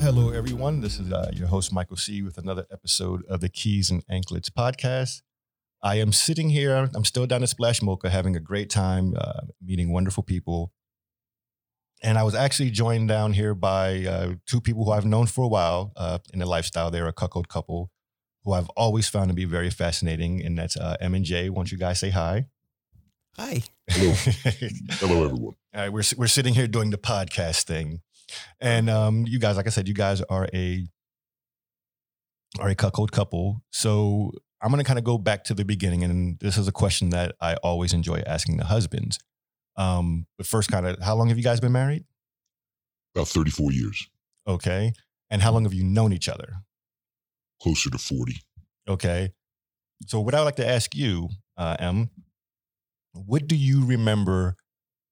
Hello, everyone. This is uh, your host, Michael C., with another episode of the Keys and Anklets podcast. I am sitting here, I'm still down at Splash Mocha having a great time, uh, meeting wonderful people. And I was actually joined down here by uh, two people who I've known for a while uh, in the lifestyle. They're a cuckold couple who I've always found to be very fascinating, and that's uh, M and J. Won't you guys say hi? Hi. Hello. Hello, everyone. All right, we're we're sitting here doing the podcast thing, and um, you guys, like I said, you guys are a are a cuckold couple. So I'm going to kind of go back to the beginning, and this is a question that I always enjoy asking the husbands. Um, but first, kind of, how long have you guys been married? About 34 years, Okay, and how long have you known each other? closer to 40. Okay, so what I would like to ask you, uh, M, what do you remember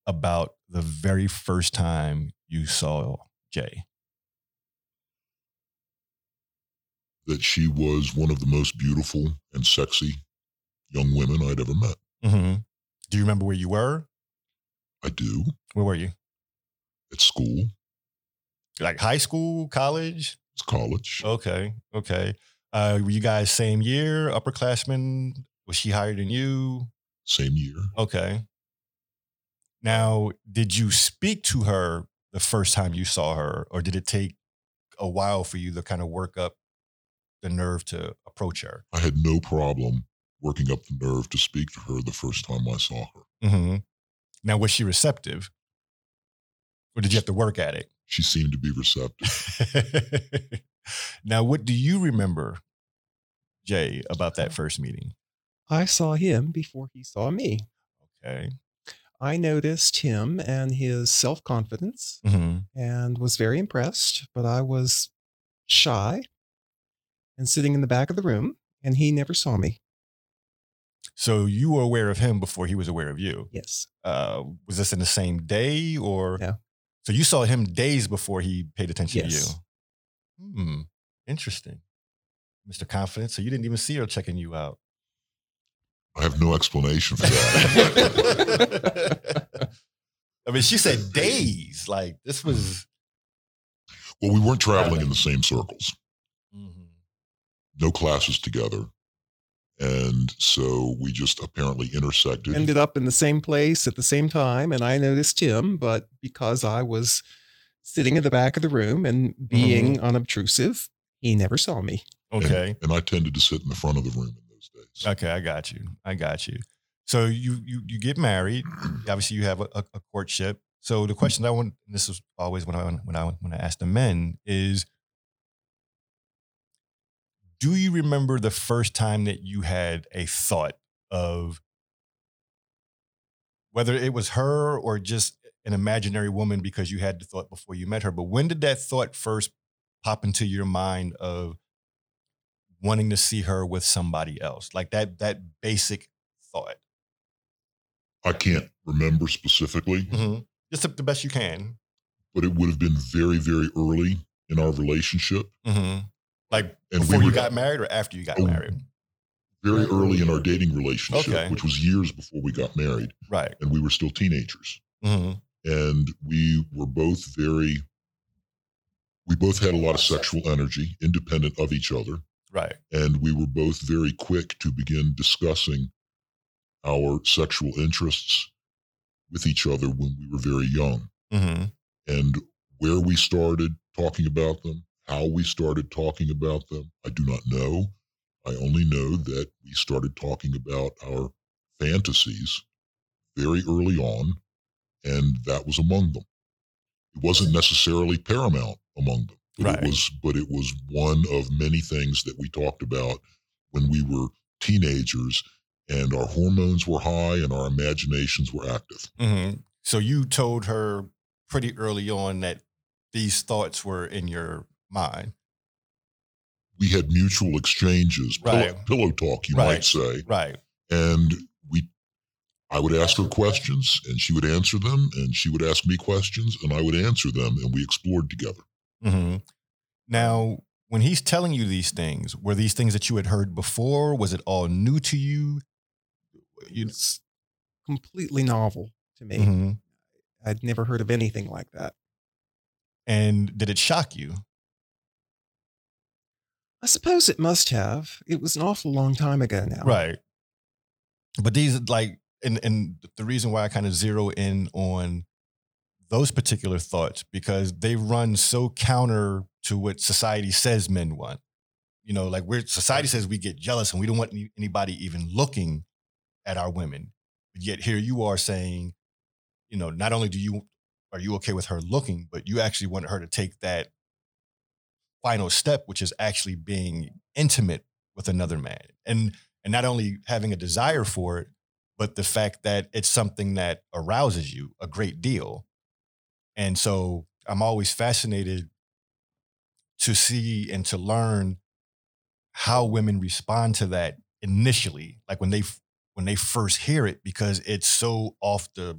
about the very first time you saw J? That she was one of the most beautiful and sexy young women I'd ever met. Mm-hmm. Do you remember where you were? I do. Where were you? At school, Like high school, college? it's college. Okay, okay. Uh, were you guys same year, upperclassmen? Was she higher than you? Same year. Okay. Now, did you speak to her the first time you saw her, or did it take a while for you to kind of work up the nerve to approach her? I had no problem working up the nerve to speak to her the first time I saw her. Mm-hmm. Now, was she receptive, or did you have to work at it? She seemed to be receptive. now, what do you remember, J, about that first meeting? I saw him before he saw me. Okay. I noticed him and his self confidence hmm and was very impressed, but I was shy and sitting in the back of the room, and he never saw me. So you were aware of him before he was aware of you. Yes. Uh, was this in the same day or? No. So you saw him days before he paid attention Yes. to you. Hmm. Interesting. Mr. Confidence. So you didn't even see her checking you out. I have no explanation for that. I mean, she said days. Like this was. well, we weren't traveling in the same circles, Mhm. no classes together. And so we just apparently intersected. Ended up in the same place at the same time, and I noticed him, but because I was sitting in the back of the room and being unobtrusive, he never saw me. Okay. and I tended to sit in the front of the room in those days. Okay, I got you. I got you. So you you you get married. Obviously, you have a, a, courtship. So the question I want, this is always when I when I when I ask the men is, do you remember the first time that you had a thought of whether it was her or just an imaginary woman because you had the thought before you met her? But when did that thought first pop into your mind of wanting to see her with somebody else like that that basic thought I can't remember specifically, mm-hmm. just the best you can but it would have been very, very early in our relationship. mm-hmm. like And before we you got married or after you got Oh, married very early in our dating relationship, Okay. which was years before we got married, right and we were still teenagers. mm-hmm. And we were both very, we both had a lot of sexual energy, independent of each other. Right And we were both very quick to begin discussing our sexual interests with each other when we were very young. mm-hmm. and where we started talking about them, how we started talking about them, I do not know. I only know that we started talking about our fantasies very early on, and that was among them. It wasn't necessarily paramount among them, but Right. it was but it was one of many things that we talked about when we were teenagers and our hormones were high and our imaginations were active. Mm-hmm. so you told her pretty early on that these thoughts were in your mind we had mutual exchanges, pillow, pillow talk, you Right. might say. Right. And we, I would ask her questions, and she would answer them, and she would ask me questions, and I would answer them, and we explored together. Hmm Now, when he's telling you these things, were these things that you had heard before? Was it all new to you? You, It's completely novel to me. Mhm. I'd never heard of anything like that. And did it shock you? I suppose it must have. It was an awful long time ago now. Right. But these like and and the reason why I kind of zero in on those particular thoughts because they run so counter to what society says men want. You know, like we're society says we get jealous and we don't want any, anybody even looking at our women. But yet here you are saying, you know, not only do you are you okay with her looking, but you actually want her to take that final step, which is actually being intimate with another man. And and not only having a desire for it, but the fact that it's something that arouses you a great deal. And so I'm always fascinated to see and to learn how women respond to that initially, like when they when they first hear it, because it's so off the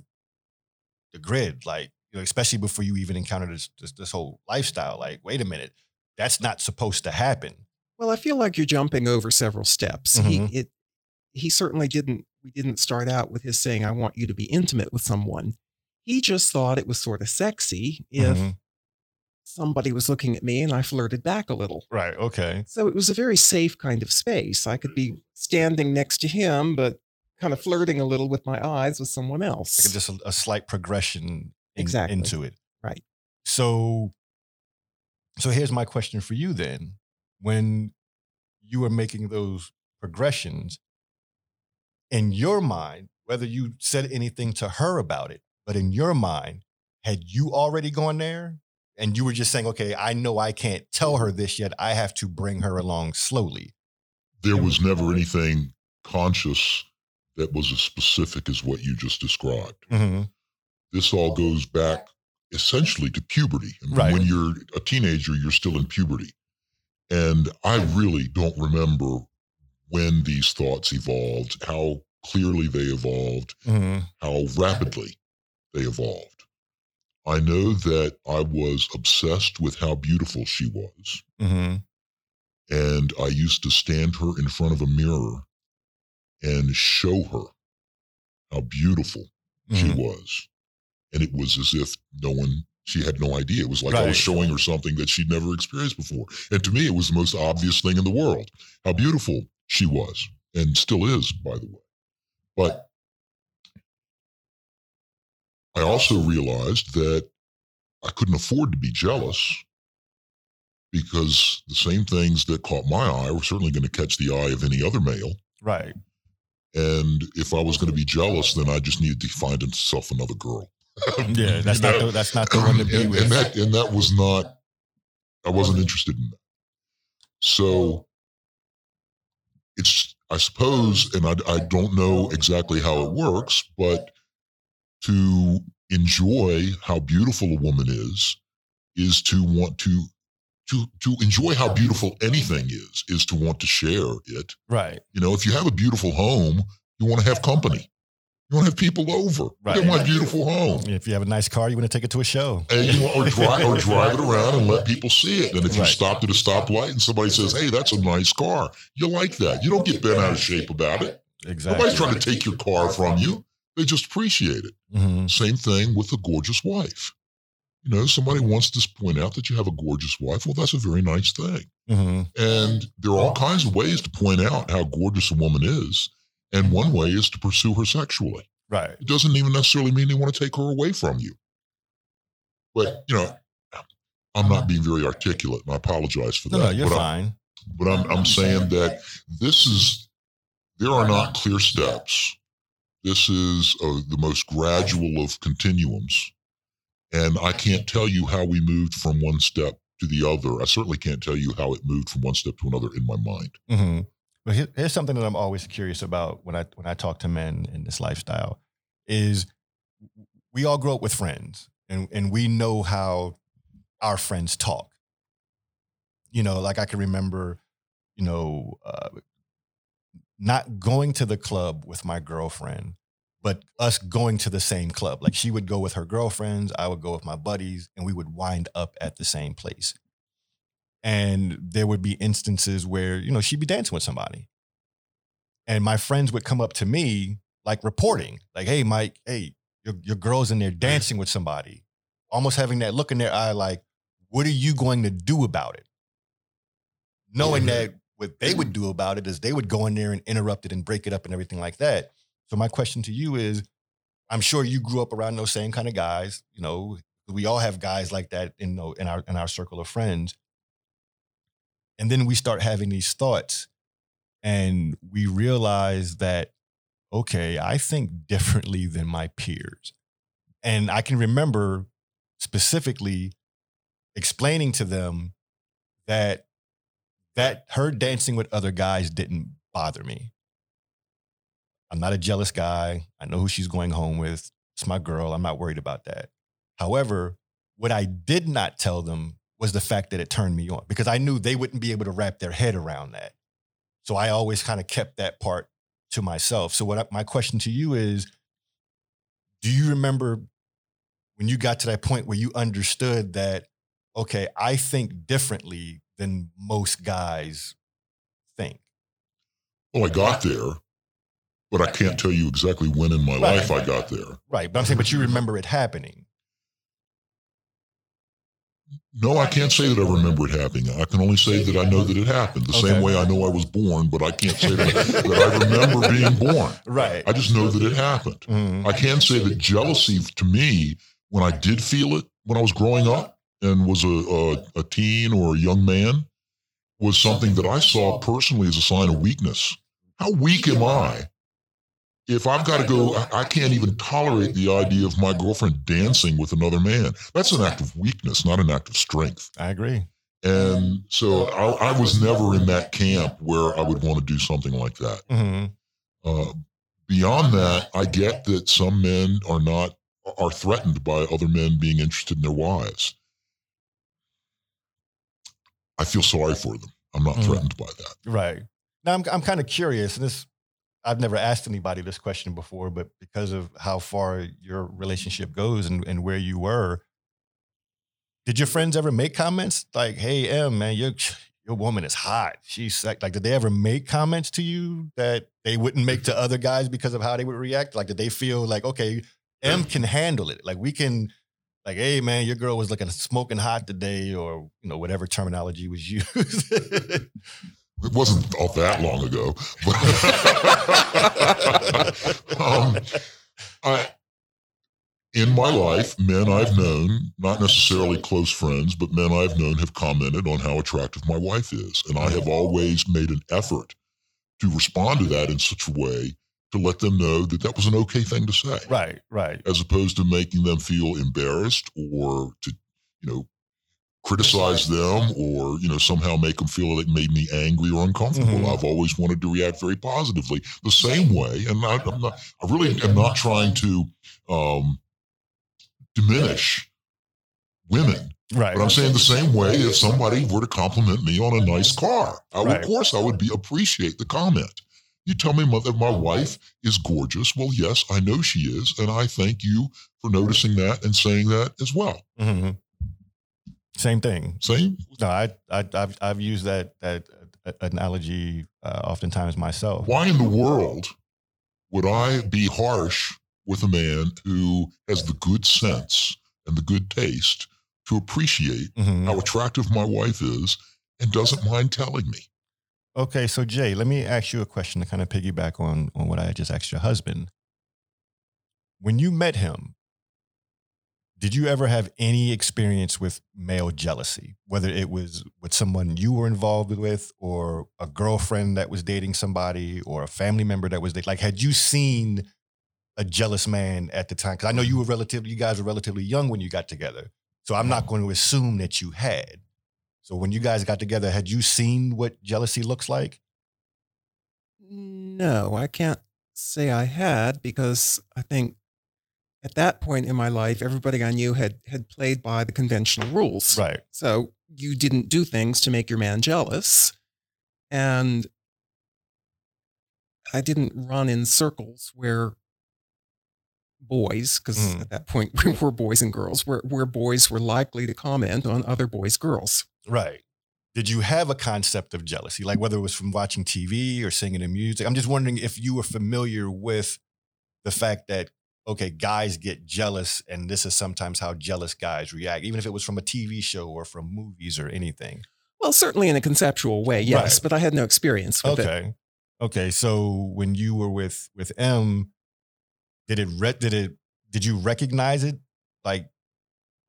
the grid, like you know, especially before you even encounter this, this this whole lifestyle. Like, wait a minute, that's not supposed to happen. Well, I feel like you're jumping over several steps. Mhm. He it he certainly didn't we didn't start out with his saying, I want you to be intimate with someone. He just thought it was sort of sexy if Mhm. somebody was looking at me and I flirted back a little. Right. Okay. So it was a very safe kind of space. I could be standing next to him, but kind of flirting a little with my eyes with someone else. like just a, a slight progression in- Exactly. into it. Right. So, so here's my question for you then: When you were making those progressions, in your mind, whether you said anything to her about it, but in your mind, had you already gone there? And you were just saying, okay, I know I can't tell her this yet. I have to bring her along slowly. There was never anything conscious that was as specific as what you just described. Mm-hmm. This all goes back essentially to puberty. I mean, Right. When you're a teenager, you're still in puberty. And I really don't remember when these thoughts evolved, how clearly they evolved, Mm-hmm. how rapidly they evolved. I know that I was obsessed with how beautiful she was. Mm-hmm. And I used to stand her in front of a mirror and show her how beautiful she Mm-hmm. was. And it was as if no one, she had no idea. It was like I was showing her something that she'd never experienced before. And to me, it was the most obvious thing in the world how beautiful she was and still is, by the way. But I also realized that I couldn't afford to be jealous because the same things that caught my eye were certainly going to catch the eye of any other male. Right. And if I was going to be jealous, then I just needed to find myself another girl. Mm, yeah, that's not know? the, that's not the one to be and, with. and that and that was not. I wasn't interested in that. So it's I suppose, and I, I don't know exactly how it works, but to enjoy how beautiful a woman is is to want to to to enjoy how beautiful anything is is to want to share it right. you know, if you have a beautiful home, you want to have company. You want to have people over. Look Right. at my beautiful home. If you have a nice car, you want to take it to a show. And you want, or, drive, or drive it around and let people see it. And if you Right. stopped at a stoplight and somebody says, hey, that's a nice car, you like that. You don't get bent out of shape about it. Exactly. Nobody's trying to take your car from you. They just appreciate it. Mhm. Same thing with a gorgeous wife. You know, somebody wants to point out that you have a gorgeous wife. Well, that's a very nice thing. Mhm. And there are all kinds of ways to point out how gorgeous a woman is. And one way is to pursue her sexually. Right. It doesn't even necessarily mean they want to take her away from you. But, you know, I'm not being very articulate and I apologize for No, that. no, you're but fine. I'm, but I'm, I'm saying that this is, there are not clear steps. This is uh, the most gradual of continuums. And I can't tell you how we moved from one step to the other. I certainly can't tell you how it moved from one step to another in my mind. hmm But here, here's something that I'm always curious about when I when I talk to men in this lifestyle is we all grow up with friends and and we know how our friends talk. You know, like I can remember you know, uh, not going to the club with my girlfriend, but us going to the same club. Like she would go with her girlfriends, I would go with my buddies, and we would wind up at the same place. And there would be instances where, you know, she'd be dancing with somebody. And my friends would come up to me, like reporting, like, hey, Mike, hey, your, your girl's in there dancing with somebody, almost having that look in their eye, like, what are you going to do about it? Knowing that what they would mm. do about it is they would go in there and interrupt it and break it up and everything like that. So my question to you is, I'm sure you grew up around those same kind of guys. You know, we all have guys like that in in our in our circle of friends. And then we start having these thoughts, and we realize that, okay, I think differently than my peers. And I can remember specifically explaining to them that that her dancing with other guys didn't bother me. I'm not a jealous guy. I know who she's going home with. It's my girl. I'm not worried about that. However, what I did not tell them was the fact that it turned me on because I knew they wouldn't be able to wrap their head around that. So I always kind of kept that part to myself. So what I, my question to you is do you remember when you got to that point where you understood that okay, I think differently than most guys think? Oh, I got there, but I can't tell you exactly when in my Right, life I got there. Right. But I'm saying, but you remember it happening. No, I can't say that I remember it happening. I can only say that I know that it happened. The Okay. same way I know I was born, but I can't say that, that I remember being born. Right. I just know that it happened. Mhm. I can say that jealousy to me, when I did feel it when I was growing up and was a, a, a teen or a young man, was something that I saw personally as a sign of weakness. How weak am I? If I've got to go, I- I can't even tolerate the idea of my girlfriend dancing with another man. That's an act of weakness, not an act of strength. I agree. And so I, I was never in that camp where I would want to do something like that. hmm Uh, beyond that, I get that some men are not are threatened by other men being interested in their wives. I feel sorry for them. I'm not Mhm. threatened by that. Right. Now I'm I'm kind of curious, and this I've never asked anybody this question before, but because of how far your relationship goes and, and where you were, did your friends ever make comments like, "Hey, M, man, your your woman is hot. She's like, like." Did they ever make comments to you that they wouldn't make to other guys because of how they would react? Like, did they feel like, okay, M can handle it? Like, we can. Like, hey man, your girl was looking smoking hot today, or you know whatever terminology was used. It wasn't all that long ago. But um, I, in my life, men I've known, not necessarily close friends, but men I've known have commented on how attractive my wife is. And I have always made an effort to respond to that in such a way to let them know that that was an okay thing to say, right, right. as opposed to making them feel embarrassed or to, you know, criticize them or you know somehow make them feel like it made me angry or uncomfortable. Mhm. I've always wanted to react very positively, the same way, and I, I'm not. I really am not trying to um, diminish women, Right. but I'm saying the same way. If somebody were to compliment me on a nice car, I would, of course I would be appreciate the comment. You tell me my- that my wife is gorgeous. Well, yes, I know she is, and I thank you for noticing that and saying that as well. hmm Same thing. Same No, I, I I've I've used that that uh, analogy uh, oftentimes myself. why in the world would I be harsh with a man who has the good sense and the good taste to appreciate Mhm. how attractive my wife is and doesn't mind telling me? Okay, so J, let me ask you a question to kind of piggyback on on what I just asked your husband. When you met him, did you ever have any experience with male jealousy, whether it was with someone you were involved with, or a girlfriend that was dating somebody, or a family member that was dating? Like, had you seen a jealous man at the time? Because I know you were relatively, you guys were relatively young when you got together, so I'm not going to assume that you had. So when you guys got together, had you seen what jealousy looks like? No, I can't say I had because I think at that point in my life, everybody I knew had had played by the conventional rules. Right. So you didn't do things to make your man jealous. And I didn't run in circles where boys, because Mhm. at that point we were boys and girls, where, where boys were likely to comment on other boys' girls. Right. Did you have a concept of jealousy, like whether it was from watching TV or singing the music? I'm just wondering if you were familiar with the fact that okay, guys get jealous, and this is sometimes how jealous guys react, even if it was from a TV show or from movies or anything. Well, certainly in a conceptual way, yes, Right. but I had no experience with it. Okay. Okay. So when you were with with M, did it re- did it did you recognize it like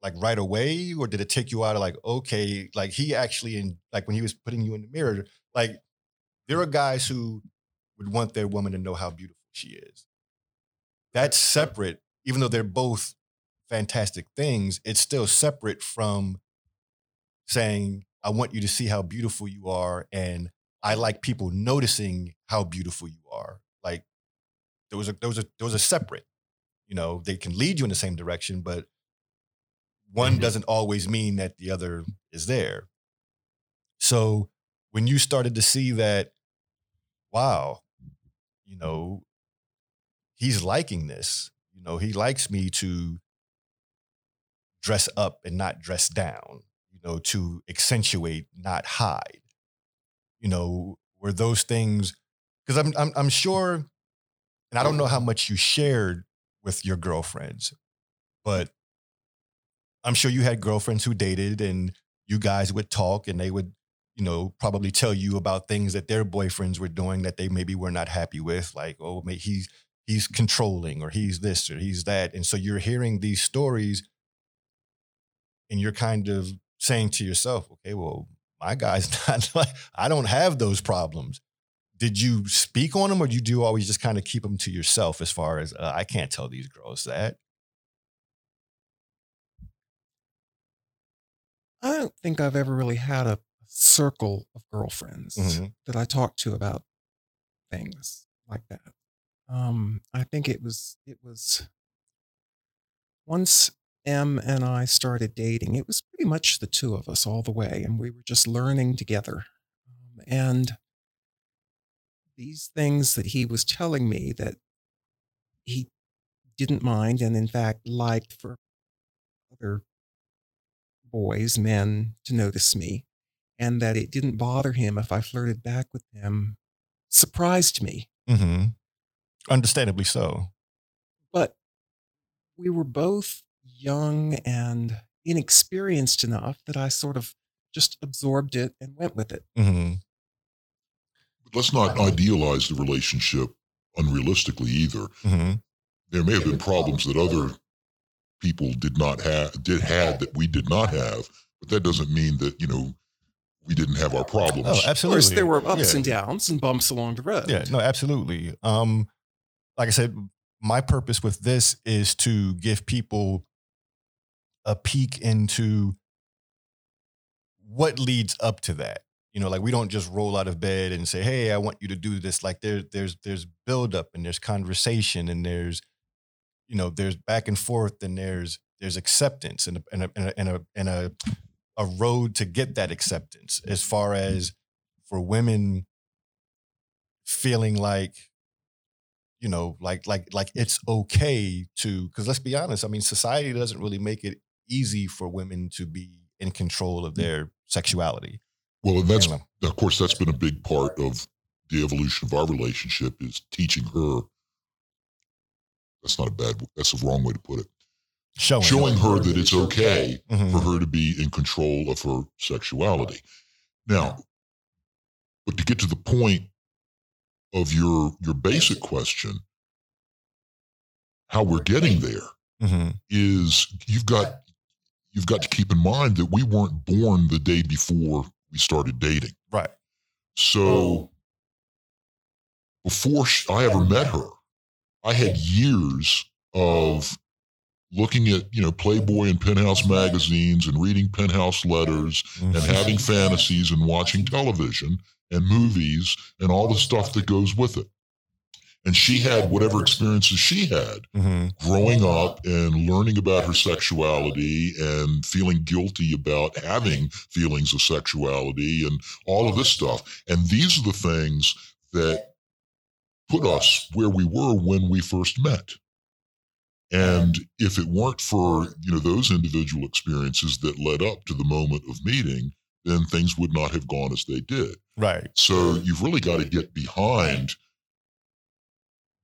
like right away, or did it take you out of like okay, like he actually in like when he was putting you in the mirror, like there are guys who would want their woman to know how beautiful she is. That's separate, even though they're both fantastic things. It's still separate from saying, "I want you to see how beautiful you are," and I like people noticing how beautiful you are. Like there was a there was a there was a separate. You know, they can lead you in the same direction, but one Mhm. doesn't always mean that the other is there. So when you started to see that, wow, you know, he's liking this. You know, he likes me to dress up and not dress down, you know, to accentuate, not hide. You know, were those things because I'm, I'm I'm sure, and I don't know how much you shared with your girlfriends, but I'm sure you had girlfriends who dated and you guys would talk and they would, you know, probably tell you about things that their boyfriends were doing that they maybe were not happy with, like, oh, he's he's controlling or he's this or he's that. And so you're hearing these stories and you're kind of saying to yourself, okay, well, my guy's not like, I don't have those problems. Did you speak on them or do you always just kind of keep them to yourself as far as, uh, I can't tell these girls that? I don't think I've ever really had a circle of girlfriends Mhm. that I talked to about things like that. Um, I think it was it was once M and I started dating, it was pretty much the two of us all the way, and we were just learning together. Um, and these things that he was telling me that he didn't mind and in fact liked for other boys, men to notice me, and that it didn't bother him if I flirted back with him surprised me. Mm-hmm. Understandably so. But we were both young and inexperienced enough that I sort of just absorbed it and went with it. Mm-hmm. But let's not idealize the relationship unrealistically either. Mm-hmm. There may have been problems that other people did not have did had that we did not have, but that doesn't mean that, you know, we didn't have our problems. Oh, Of absolutely. course, there were ups Yeah. and downs and bumps along the road. Yeah, no, absolutely. Um, like I said, my purpose with this is to give people a peek into what leads up to that. You know, like we don't just roll out of bed and say, "Hey, I want you to do this." Like there, there's there's build up and there's conversation and there's, you know, there's back and forth and there's there's acceptance and a, and a, and a, and a, and a a road to get that acceptance. As far as for women feeling like you know like like like it's okay to because let's be honest i mean society doesn't really make it easy for women to be in control of their sexuality Well, and that's of course that's been a big part of the evolution of our relationship is teaching her that's not a bad that's the wrong way to put it. Showing showing her that it's okay. Mhm. for her to be in control of her sexuality. Now but to get to the point of your your basic question how we're getting there Mhm. is you've got you've got to keep in mind that we weren't born the day before we started dating. Right. So before sh I ever met her, I had years of looking at, you know, Playboy and Penthouse magazines and reading Penthouse letters and Mhm. having fantasies and watching television and movies and all the stuff that goes with it. And she had whatever experiences she had hmm growing up and learning about her sexuality and feeling guilty about having feelings of sexuality and all of this stuff. And these are the things that put us where we were when we first met. And if it weren't for, you know, those individual experiences that led up to the moment of meeting, then things would not have gone as they did. Right. So you've really got to get behind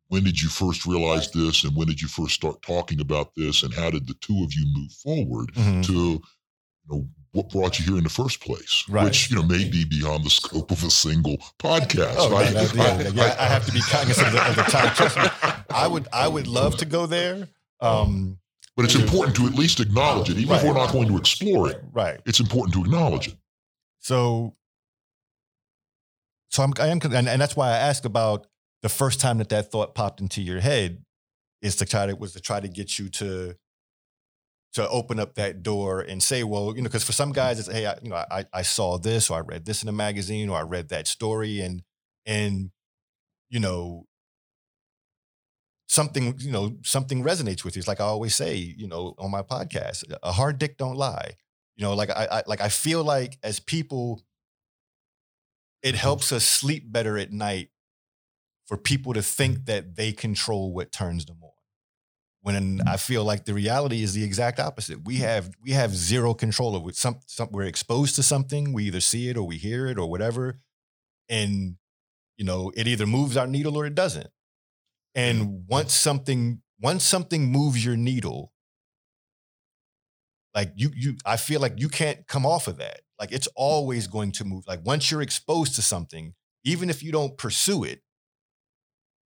when did you first realize this and when did you first start talking about this and how did the two of you move forward Mhm. to you know what brought you here in the first place Right. which you know may be beyond the scope of a single podcast Oh, I, that- yeah, yeah, I have to be cognizant of the, of the time. Trust me, I would I would love to go there. Um, but it's important to at least acknowledge it even if we're not going to explore it right. it's important to acknowledge it So, so I'm, I am, and, and that's why I asked about the first time that that thought popped into your head is to try to was to try to get you to to open up that door and say, well, you know, because for some guys it's hey, I, you know, I I saw this or I read this in a magazine or I read that story and and you know something you know something resonates with you. It's like I always say, you know, on my podcast, a hard dick don't lie. You know, like I, I like I feel like as people, it mm-hmm. helps us sleep better at night for people to think mm-hmm. that they control what turns them on. When I feel like the reality is the exact opposite. We mm. have we have zero control over it. Some, some we're exposed to something. We either see it or we hear it or whatever, and you know it either moves our needle or it doesn't. And mm. once something once something moves your needle, like you you I feel like you can't come off of that. Like it's mm. always going to move. Like once you're exposed to something, even if you don't pursue it,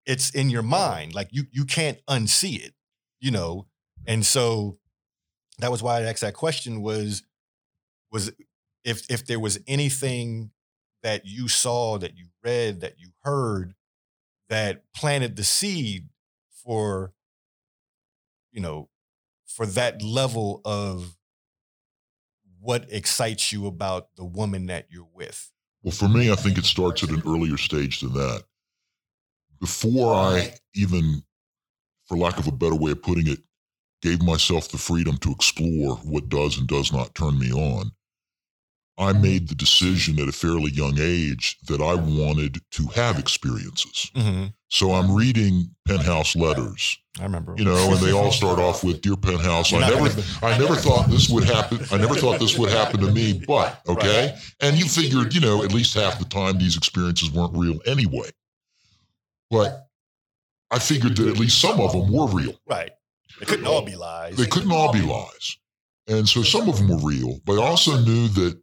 it's in your mind. Like you you can't unsee it, you know. And so that was why I asked that question was was if if there was anything that you saw, that you read, that you heard that planted the seed for you know for that level of what excites you about the woman that you're with Well, for me, I think it starts at an earlier stage than that. Before I even, for lack of a better way of putting it, gave myself the freedom to explore what does and does not turn me on, I made the decision at a fairly young age that I wanted to have experiences. mm-hmm. So I'm reading Penthouse letters, i remember you know, and they all start off with "Dear Penthouse." I never, I never thought this would happen. I never thought this would happen to me, but okay. And you figured, you know, at least half the time these experiences weren't real anyway. But I figured that at least some of them were real. right They couldn't all be lies They couldn't all be lies. And so some of them were real, but I also knew that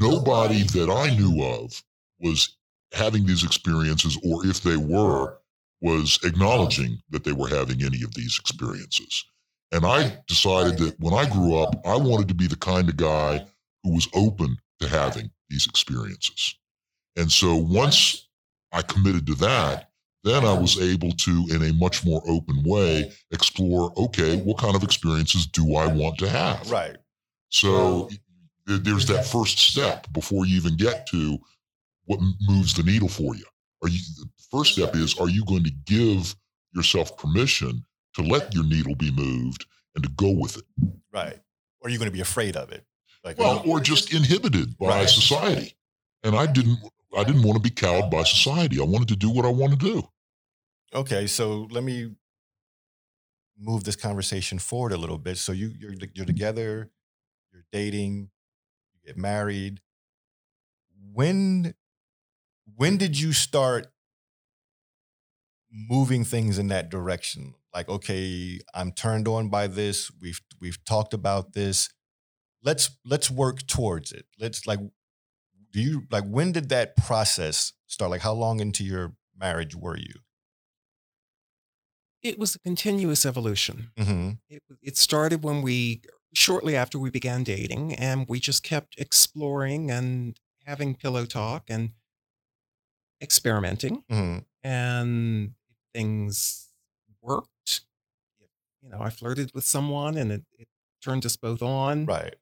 nobody that I knew of was having these experiences, or if they were, was acknowledging that they were having any of these experiences. And I decided that when I grew up, I wanted to be the kind of guy who was open to having these experiences. And so once I committed to that, then I was able to, in a much more open way, explore okay, what kind of experiences do I want to have? right So th- there's that first step before you even get to what moves the needle for you. Are you the first step is are you going to give yourself permission to let your needle be moved and to go with it? right or are you going to be afraid of it like Well, or just inhibited by Right. society. And I didn't I didn't want to be cowed by society. I wanted to do what I want to do. Okay so let me move this conversation forward a little bit. So you you're, you're mm-hmm. together you're dating you get married. When when mm-hmm. did you start moving things in that direction? Like okay i'm turned on by this we've we've talked about this. Let's let's work towards it. Let's like do you like when did that process start? Like how long into your marriage were you It was a continuous evolution. mm-hmm. It, it started when we, shortly after we began dating, and we just kept exploring and having pillow talk and experimenting. Mm-hmm. And things worked. You know, I flirted with someone and it, it turned us both on. right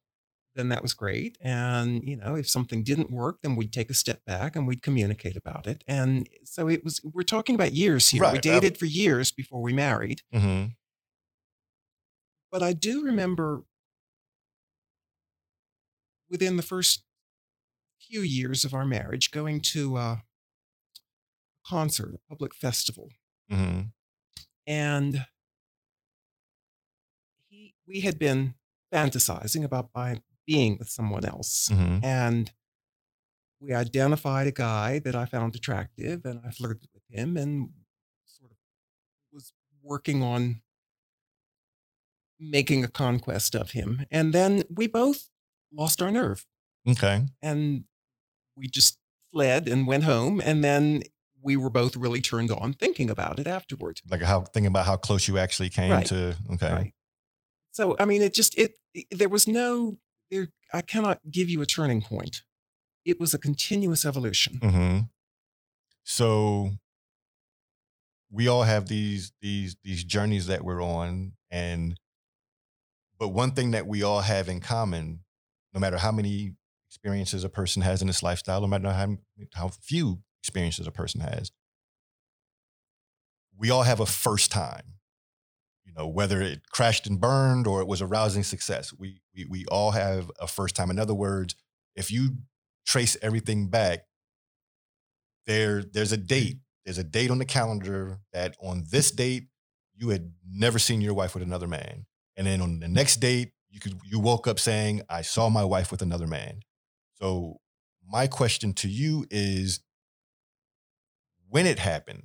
then that was great. And, you know, if something didn't work, then we'd take a step back and we'd communicate about it. And so it was, we're talking about years here. We Right, uh, dated for years before we married. Mm-hmm. But I do remember within the first few years of our marriage going to a concert, a public festival. Mm-hmm. And he, we had been fantasizing about by being with someone else. Mm-hmm. And we identified a guy that I found attractive and I flirted with him and sort of was working on making a conquest of him. And then we both lost our nerve Okay. and we just fled and went home. And then we were both really turned on thinking about it afterward. Like how thinking about how close you actually came Right. to. Okay. Right. So, I mean, it just, it, it- there was no, there, I cannot give you a turning point. It was a continuous evolution. Mm-hmm. So we all have these these these journeys that we're on, and but one thing that we all have in common, no matter how many experiences a person has in this lifestyle, no matter how how few experiences a person has, we all have a first time. You know, whether it crashed and burned or it was a rousing success, we we we all have a first time. In other words, if you trace everything back, there there's a date. There's a date on the calendar that on this date you had never seen your wife with another man, and then on the next date you could you woke up saying I saw my wife with another man. So my question to you is, when it happened,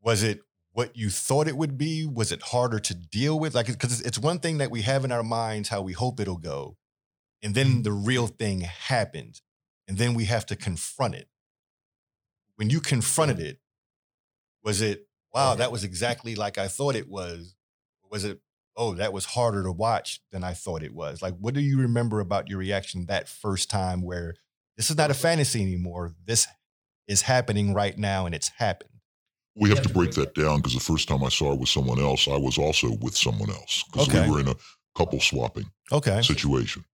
was it what you thought it would be? Was it harder to deal with? Like, because it's one thing that we have in our minds how we hope it'll go, and then mm-hmm. the real thing happens, and then we have to confront it. When you confronted it, was it wow? That was exactly like I thought it was. Was it oh that was harder to watch than I thought it was? Like, what do you remember about your reaction that first time where this is not a fantasy anymore? This is happening right now, and it's happened. We have to break that down because the first time I saw her with someone else, I was also with someone else because Okay. we were in a couple swapping Okay. situation.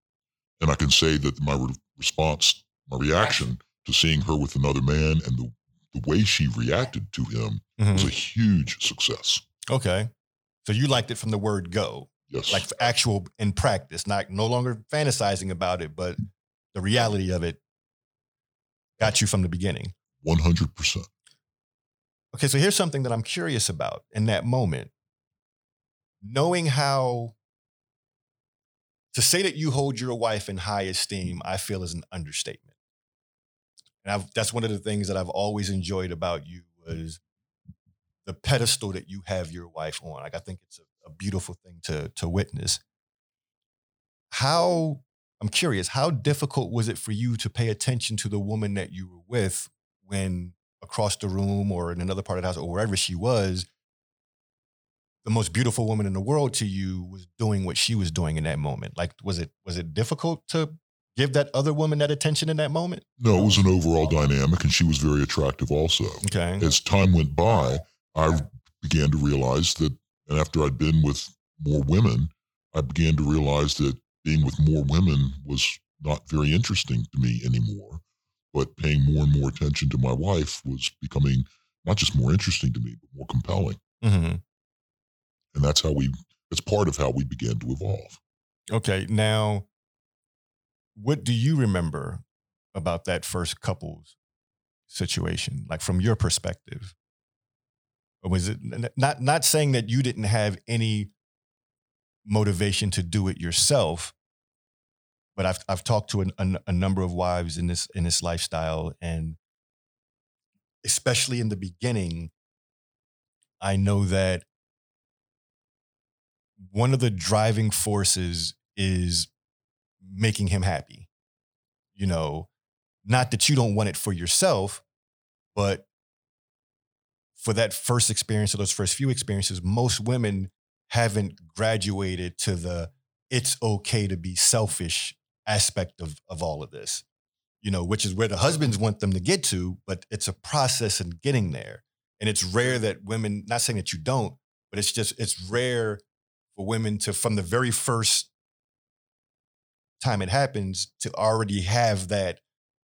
And I can say that my re- response, my reaction to seeing her with another man and the, the way she reacted to him was Mhm. a huge success. Okay. So you liked it from the word go, Yes. like actual in practice, not no longer fantasizing about it, but the reality of it got you from the beginning. 100%. Okay, so here's something that I'm curious about in that moment. Knowing how to say that you hold your wife in high esteem, I feel is an understatement. And I've, that's one of the things that I've always enjoyed about you was the pedestal that you have your wife on. Like I think it's a, a beautiful thing to to witness. How I'm curious, how difficult was it for you to pay attention to the woman that you were with when across the room or in another part of the house or wherever she was, the most beautiful woman in the world to you was doing what she was doing in that moment? Like, was it was it difficult to give that other woman that attention in that moment? No, it was an overall dynamic, and she was very attractive also. Okay. As time went by, I began to realize that, and after I'd been with more women, I began to realize that being with more women was not very interesting to me anymore. But paying more and more attention to my wife was becoming not just more interesting to me, but more compelling. hmm And that's how we, that's part of how we began to evolve. Okay. Now, what do you remember about that first couple's situation, like from your perspective? Or was it not not saying that you didn't have any motivation to do it yourself? But I've I've talked to an, a, a number of wives in this in this lifestyle, and especially in the beginning, I know that one of the driving forces is making him happy. You know, not that you don't want it for yourself, but for that first experience or those first few experiences, most women haven't graduated to the it's okay to be selfish aspect of, of all of this, you know, which is where the husbands want them to get to, but it's a process in getting there. And it's rare that women, not saying that you don't, but it's just, it's rare for women to, from the very first time it happens to already have that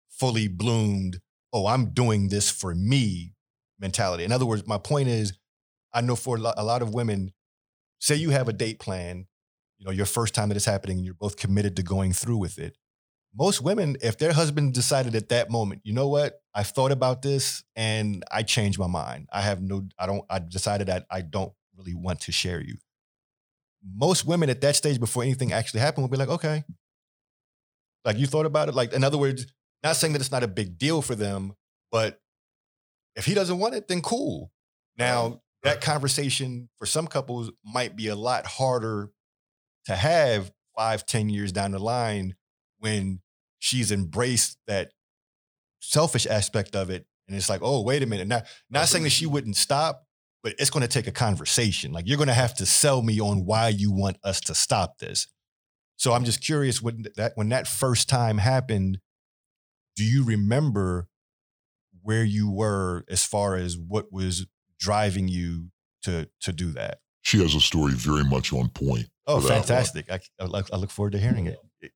fully bloomed, oh, I'm doing this for me mentality. In other words, my point is, I know for a lot, a lot of women, say you have a date plan, you know, your first time that it's happening, and you're both committed to going through with it. Most women, if their husband decided at that moment, you know what, I've thought about this and I changed my mind. I have no, I don't, I decided that I don't really want to share you. Most women at that stage before anything actually happened will be like, okay. Like you thought about it? Like, in other words, not saying that it's not a big deal for them, but if he doesn't want it, then cool. Now, that conversation for some couples might be a lot harder to have five, ten years down the line when she's embraced that selfish aspect of it. And it's like, oh, wait a minute. Not, not saying that she wouldn't stop, but it's going to take a conversation. Like you're going to have to sell me on why you want us to stop this. So I'm just curious when that when that first time happened, do you remember where you were as far as what was driving you to to do that? She has a story very much on point. Oh, for fantastic! I, I, look, I look forward to hearing it. Uh,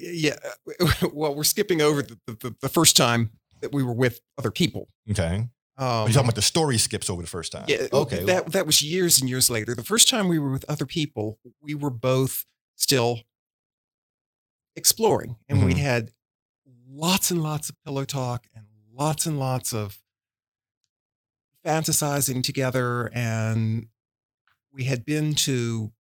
Yeah. Well, we're skipping over the, the, the first time that we were with other people. Okay, Um, you're talking about the story skips over the first time. Yeah. Okay. That that was years and years later. The first time we were with other people, we were both still exploring, and we Mhm. had lots and lots of pillow talk and lots and lots of fantasizing together. And we had been to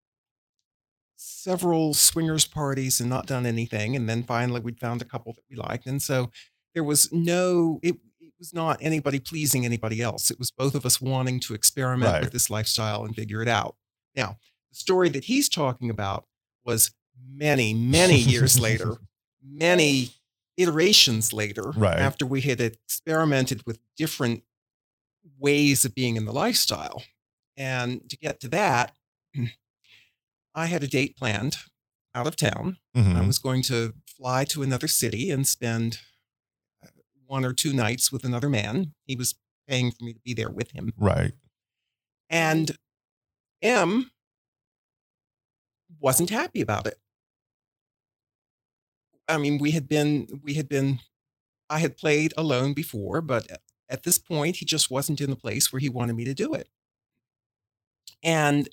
several swingers parties and not done anything. And then finally, we'd found a couple that we liked, and so there was no it, it was not anybody pleasing anybody else it was both of us wanting to experiment Right. with this lifestyle and figure it out now the story that he's talking about was many many years later many iterations later Right. after we had experimented with different ways of being in the lifestyle and to get to that i had a date planned out of town I Mhm. was going to fly to another city and spend uh, one or two nights with another man. He was paying for me to be there with him. Right. And M wasn't happy about it. I mean, we had been, we had been, I had played alone before, but at this point, he just wasn't in the place where he wanted me to do it. And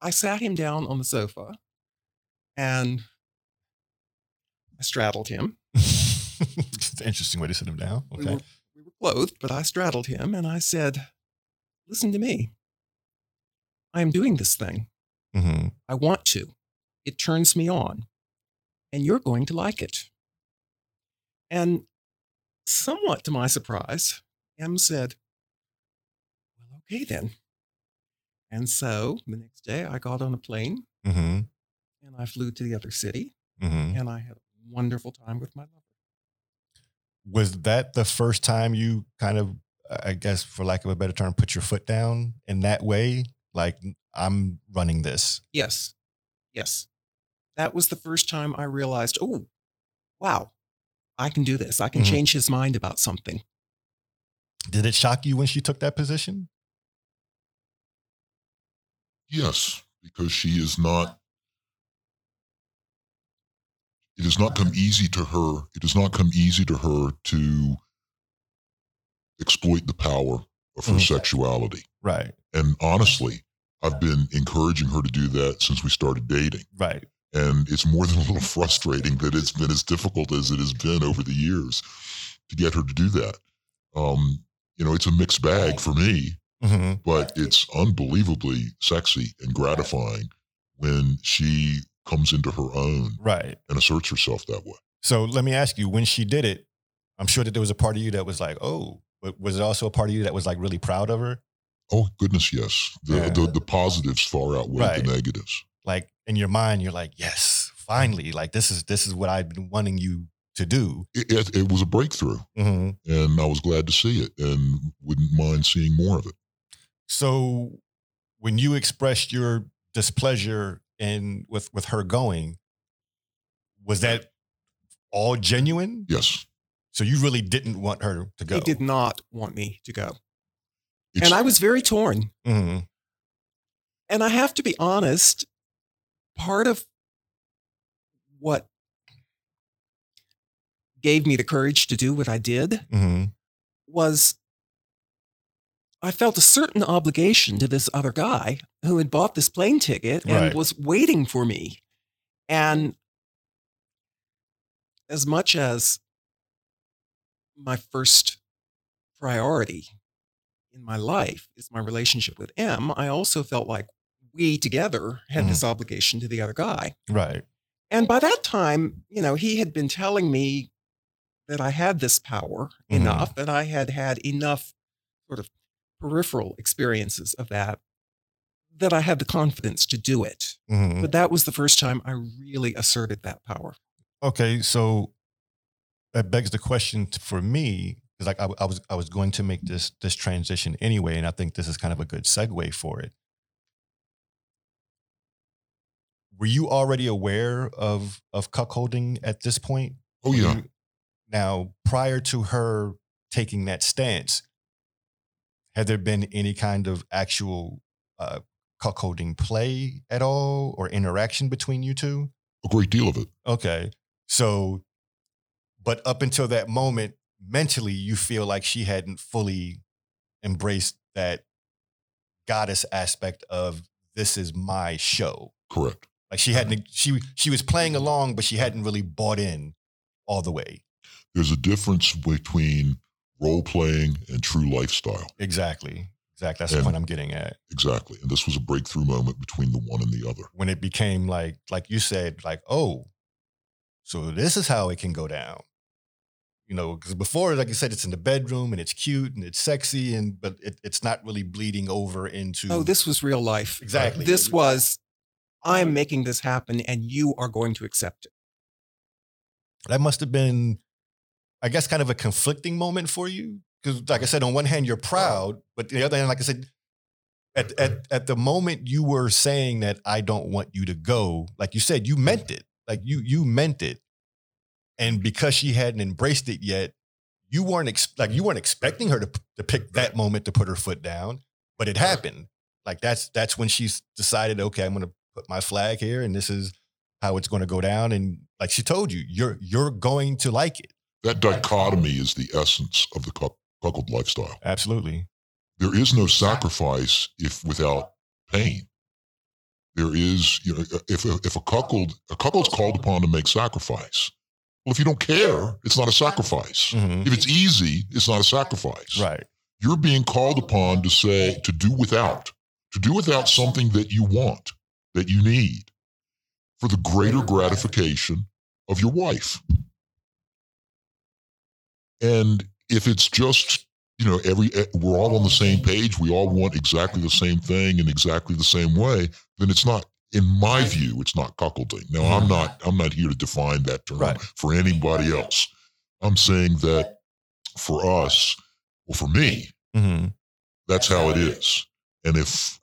I sat him down on the sofa and I straddled him. it's an interesting way to sit him down. We, Okay. were, we were clothed, but I straddled him and I said, Listen to me. I am doing this thing. hmm I want to. It turns me on. And you're going to like it. And somewhat to my surprise, M said, Well, okay then. And so the next day I got on a plane hmm and I flew to the other city hmm and I had a wonderful time with my lover. Was that the first time you kind of, I guess, for lack of a better term, put your foot down in that way? Like, I'm running this. Yes. Yes. That was the first time I realized, oh, wow, I can do this. I can Mhm. change his mind about something. Did it shock you when she took that position? Yes, because she is not. It has not come easy to her. It has not come easy to her to exploit the power of her Mhm. sexuality. Right. And honestly, I've been encouraging her to do that since we started dating. Right. And it's more than a little frustrating that it's been as difficult as it has been over the years to get her to do that. Um, you know, it's a mixed bag for me, hmm but it's unbelievably sexy and gratifying when she comes into her own Right. and asserts herself that way. So let me ask you, when she did it, I'm sure that there was a part of you that was like, oh, but was it also a part of you that was like really proud of her? Oh goodness, yes. The Yeah. the, the positives far outweigh Right. the negatives. Like in your mind, you're like, yes, finally, like this is this is what I've been wanting you to do. It, it, it was a breakthrough, hmm and I was glad to see it, and wouldn't mind seeing more of it. So when you expressed your displeasure and with with her going, was that all genuine? Yes, So you really didn't want her to go. He did not want me to go. It's- and I was very torn. Mhm. And I have to be honest, part of what gave me the courage to do what I did hmm was I felt a certain obligation to this other guy who had bought this plane ticket and Right. was waiting for me. And as much as my first priority in my life is my relationship with M, I also felt like we together had Mhm. this obligation to the other guy. Right. And by that time, you know, he had been telling me that I had this power Mhm. enough, that I had had enough sort of peripheral experiences of that, that I had the confidence to do it. hmm But that was the first time I really asserted that power. Okay, so that begs the question for me because like I, I was I was going to make this this transition anyway, and I think this is kind of a good segue for it. Were you already aware of of cuckolding at this point? Oh yeah. You- Now, prior to her taking that stance, had there been any kind of actual uh, cuckolding play at all or interaction between you two? A great deal of it. Okay. So, but up until that moment, mentally, you feel like she hadn't fully embraced that goddess aspect of this is my show. Correct. Like she hadn't, she she was playing along, but she hadn't really bought in all the way. There's a difference between role playing and true lifestyle. Exactly. Exactly. That's the point I'm getting at. Exactly. And this was a breakthrough moment between the one and the other. When it became like, like you said, like, oh, so this is how it can go down. You know, because before, like you said, it's in the bedroom and it's cute and it's sexy, and but it, it's not really bleeding over into. Oh, this was real life. Exactly. This was, I am making this happen and you are going to accept it. that must have been, I guess, kind of a conflicting moment for you. Because, like I said, on one hand, you're proud, but the other hand, like I said, at, at, at the moment you were saying that I don't want you to go, like you said, you mm. meant it. Like you, you meant it. And because she hadn't embraced it yet, you weren't ex- like you weren't expecting her to, to pick that moment to put her foot down, but it happened. Like that's that's when she's decided, okay, I'm going to put my flag here, and this is how it's going to go down. And like she told you, you're you're going to like it. That dichotomy is the essence of the cuck- cuckold lifestyle. Absolutely. There is no sacrifice if without pain. There is, you know, if a, if a cuckold, a cuckold's called upon to make sacrifice. Well, if you don't care, it's not a sacrifice. Mhm. If it's easy, it's not a sacrifice. Right. You're being called upon to say, to do without, to do without something that you want, that you need for the greater gratification of your wife. And if it's just, you know, every, eh, we're all on the same page, we all want exactly the same thing in exactly the same way, then it's not, in my view, it's not cuckolding. Now, I'm not, I'm not here to define that term Right. for anybody else. I'm saying that for us, well, for me, hmm that's how it is. And if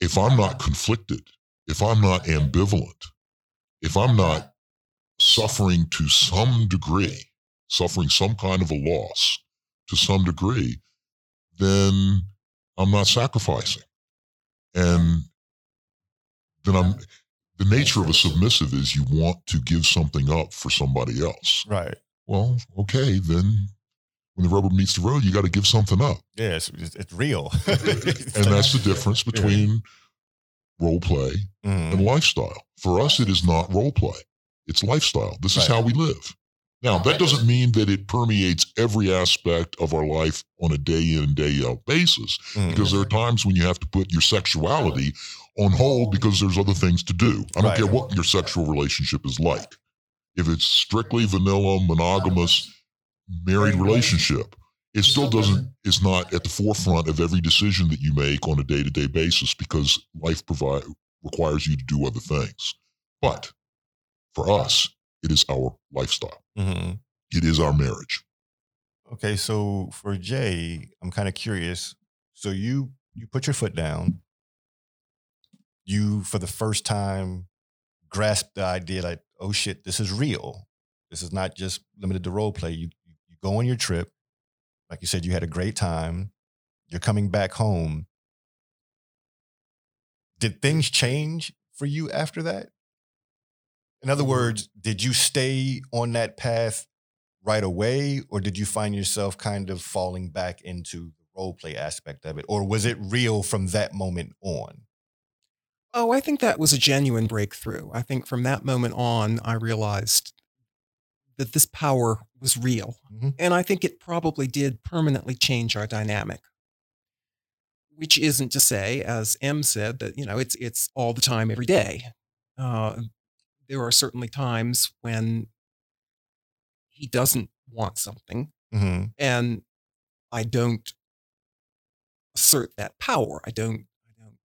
if I'm not conflicted, if I'm not ambivalent, if I'm not suffering to some degree, suffering some kind of a loss to some degree, then I'm not sacrificing. And then I'm the nature of a submissive is you want to give something up for somebody else. Right. Well, okay, then when the rubber meets the road, you got to give something up. Yeah, it's, it's, real. And that's the difference between role play Mhm. and lifestyle. For us, it is not role play, it's lifestyle. This is how we live. Now, that doesn't mean that it permeates every aspect of our life on a day in and day out basis, Mhm. because there are times when you have to put your sexuality on hold because there's other things to do. I don't Right. care what your sexual relationship is like. If it's strictly vanilla, monogamous, married relationship, it still doesn't it's not at the forefront of every decision that you make on a day-to-day basis because life provide requires you to do other things. But for us, it is our lifestyle. Mhm. It is our marriage. Okay, so for J, I'm kind of curious. So you you put your foot down. You for the first time grasped the idea like, oh shit, this is real. This is not just limited to role play. You you go on your trip. Like you said, you had a great time. You're coming back home. Did things change for you after that? In other words, did you stay on that path right away, or did you find yourself kind of falling back into the role play aspect of it, or was it real from that moment on? Oh, I think that was a genuine breakthrough. I think from that moment on, I realized that this power was real. Mhm. And I think it probably did permanently change our dynamic. Which isn't to say, as M said, that you know it's it's all the time, every day. Uh, there are certainly times when he doesn't want something, Mm-hmm. and I don't assert that power. I don't. I don't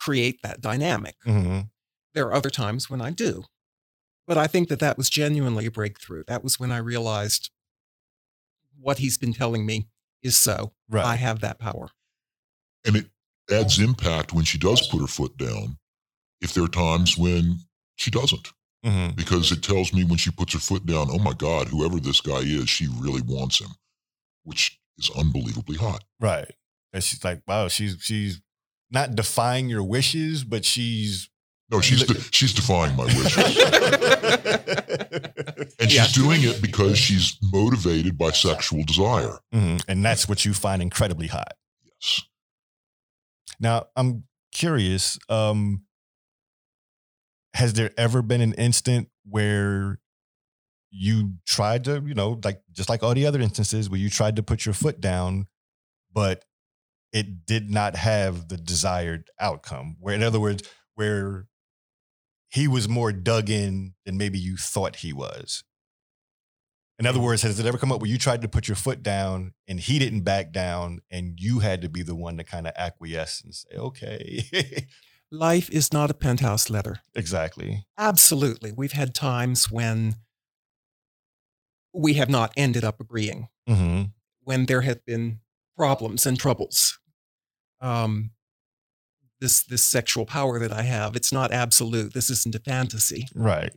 create that dynamic. Mm-hmm. There are other times when I do. But I think that that was genuinely a breakthrough. That was when I realized what he's been telling me is so. Right. I have that power. And it adds impact when she does put her foot down if there are times when she doesn't. mm-hmm. Because it tells me when she puts her foot down, oh my God, whoever this guy is, she really wants him, which is unbelievably hot. Right. And she's like, wow, she's she's not defying your wishes, but she's No, she's de- she's defying my wishes. And Yeah. she's doing it because she's motivated by sexual desire. Mhm. and that's what you find incredibly hot. Yes. Now, I'm curious. Um, has there ever been an instant where you tried to, you know, like just like all the other instances where you tried to put your foot down, but it did not have the desired outcome? Where, in other words, where he was more dug in than maybe you thought he was. In other mm. words, has it ever come up where you tried to put your foot down and he didn't back down and you had to be the one to kind of acquiesce and say, okay, Life is not a penthouse letter. exactly. Absolutely. We've had times when we have not ended up agreeing, hmm when there have been problems and troubles. Um, this this sexual power that I have, it's not absolute. This isn't a fantasy. Right.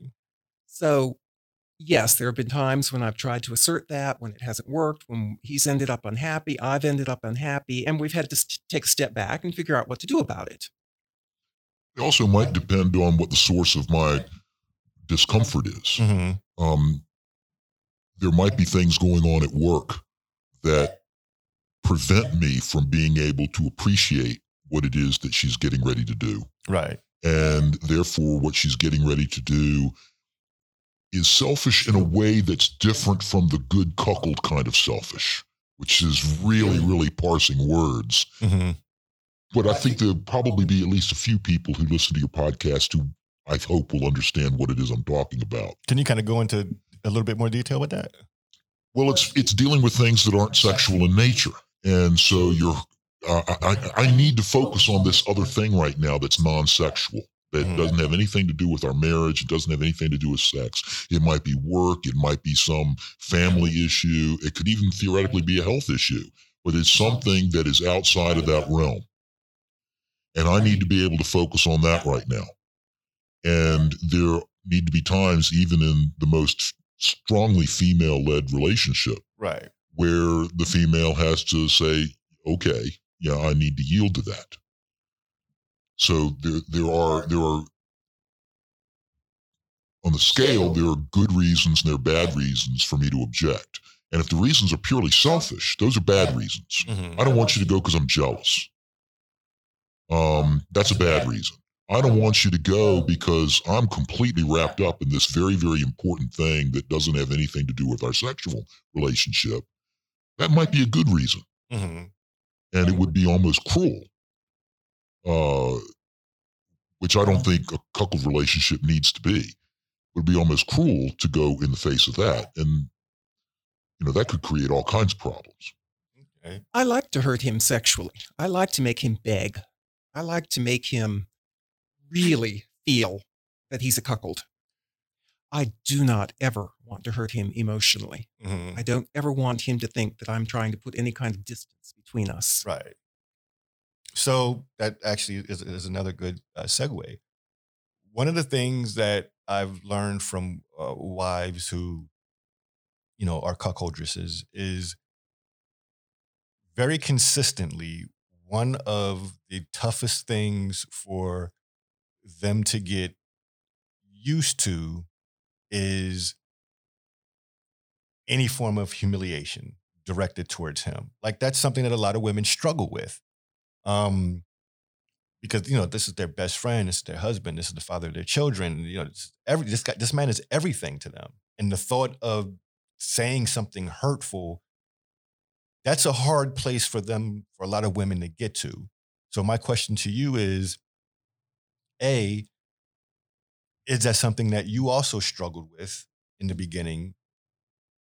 So, yes, there have been times when I've tried to assert that, when it hasn't worked, when he's ended up unhappy, I've ended up unhappy, and we've had to take a step back and figure out what to do about it. It also might depend on what the source of my discomfort is. hmm Um, there might be things going on at work that prevent me from being able to appreciate what it is that she's getting ready to do. Right. And therefore, what she's getting ready to do is selfish in a way that's different from the good cuckold kind of selfish, which is really, really parsing words. hmm But I think there'll probably be at least a few people who listen to your podcast who I hope will understand what it is I'm talking about. Can you kind of go into a little bit more detail with that? Well, it's it's dealing with things that aren't sexual in nature, and so you're. Uh, I I need to focus on this other thing right now that's non-sexual. That Mhm. doesn't have anything to do with our marriage. It doesn't have anything to do with sex. It might be work. It might be some family issue. It could even theoretically be a health issue. But it's something that is outside of that realm, and I need to be able to focus on that right now. And there need to be times, even in the most strongly female-led relationship Right. where the female has to say, okay, yeah, I need to yield to that. So there, there are, there are, on the scale, there are good reasons and there are bad reasons for me to object. And if the reasons are purely selfish, those are bad reasons. hmm I don't want you to go because I'm jealous. Um, that's a bad reason. I don't want you to go because I'm completely wrapped up in this very, very important thing that doesn't have anything to do with our sexual relationship. That might be a good reason, hmm and it would be almost cruel. Uh, which I don't think a coupled relationship needs to be. It would be almost cruel to go in the face of that, and you know that could create all kinds of problems. Okay. I like to hurt him sexually. I like to make him beg. I like to make him really feel that he's a cuckold. I do not ever want to hurt him emotionally. hmm I don't ever want him to think that I'm trying to put any kind of distance between us. Right. So that actually is, is another good uh, segue. One of the things that I've learned from uh, wives who, you know, are cuckoldresses is very consistently one of the toughest things for them to get used to is any form of humiliation directed towards him. Like that's something that a lot of women struggle with. Um, because you know this is their best friend, this is their husband, this is the father of their children. You know, every this guy, this man is everything to them, and the thought of saying something hurtful, that's a hard place for them, for a lot of women to get to. So my question to you is, a, is that something that you also struggled with in the beginning,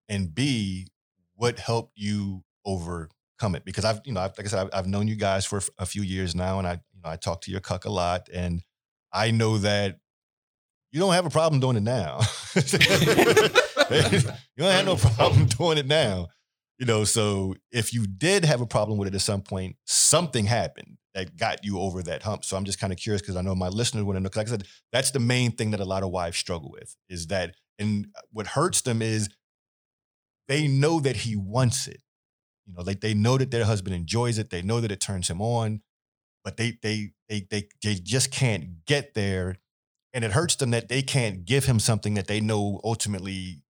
and B, what helped you overcome it? Because I've, you know, I've, like I said, I've, I've known you guys for a few years now, and I, you know, I talk to your cuck a lot, and I know that you don't have a problem doing it now. you don't have no problem doing it now. You know, so if you did have a problem with it at some point, something happened that got you over that hump. So I'm just kind of curious because I know my listeners want to know. Because like I said, that's the main thing that a lot of wives struggle with is that, and what hurts them is they know that he wants it. You know, like they know that their husband enjoys it. They know that it turns him on, but they they they they they just can't get there, and it hurts them that they can't give him something that they know ultimately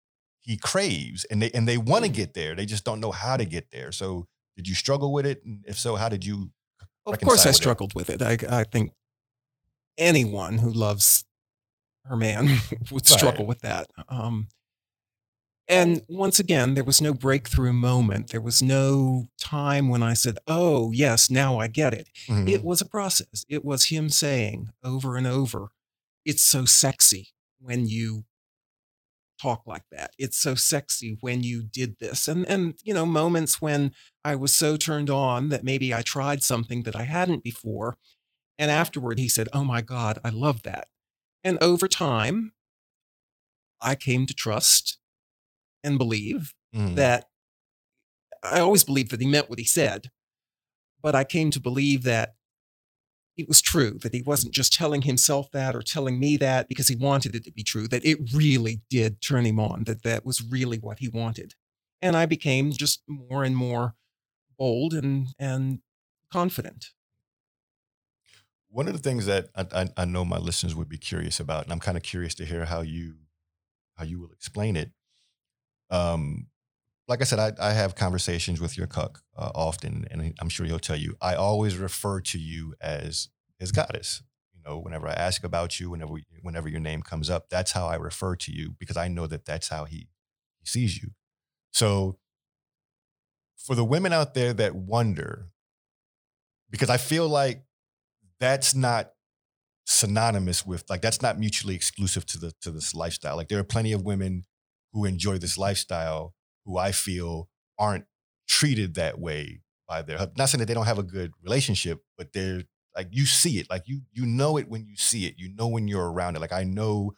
he craves, and they and they want to get there. They just don't know how to get there. So, did you struggle with it? And if so, how did you? Of course, I with it? struggled with it. I, I think anyone who loves her man would struggle Right. with that. Um, and once again, there was no breakthrough moment. There was no time when I said, "Oh, yes, now I get it." Mhm. It was a process. It was him saying over and over, "It's so sexy when you talk like that. It's so sexy when you did this." And and you know, moments when I was so turned on that maybe I tried something that I hadn't before, and afterward he said, "Oh my god, I love that." And over time, I came to trust and believe Mhm. that I always believed that he meant what he said, but I came to believe that it was true, that he wasn't just telling himself that or telling me that because he wanted it to be true, that it really did turn him on, that that was really what he wanted. And I became just more and more bold and, and confident. One of the things that I, I, I know my listeners would be curious about, and I'm kind of curious to hear how you how you will explain it. Um, like I said, I, I have conversations with your cuck uh, often, and I'm sure he'll tell you. I always refer to you as his goddess. You know, whenever I ask about you, whenever we, whenever your name comes up, that's how I refer to you because I know that that's how he he sees you. So, for the women out there that wonder, because I feel like that's not synonymous with like that's not mutually exclusive to the to this lifestyle. Like there are plenty of women who enjoy this lifestyle who I feel aren't treated that way by their husband. Not saying that they don't have a good relationship, but they're like you see it. Like you you know it when you see it. You know when you're around it. Like I know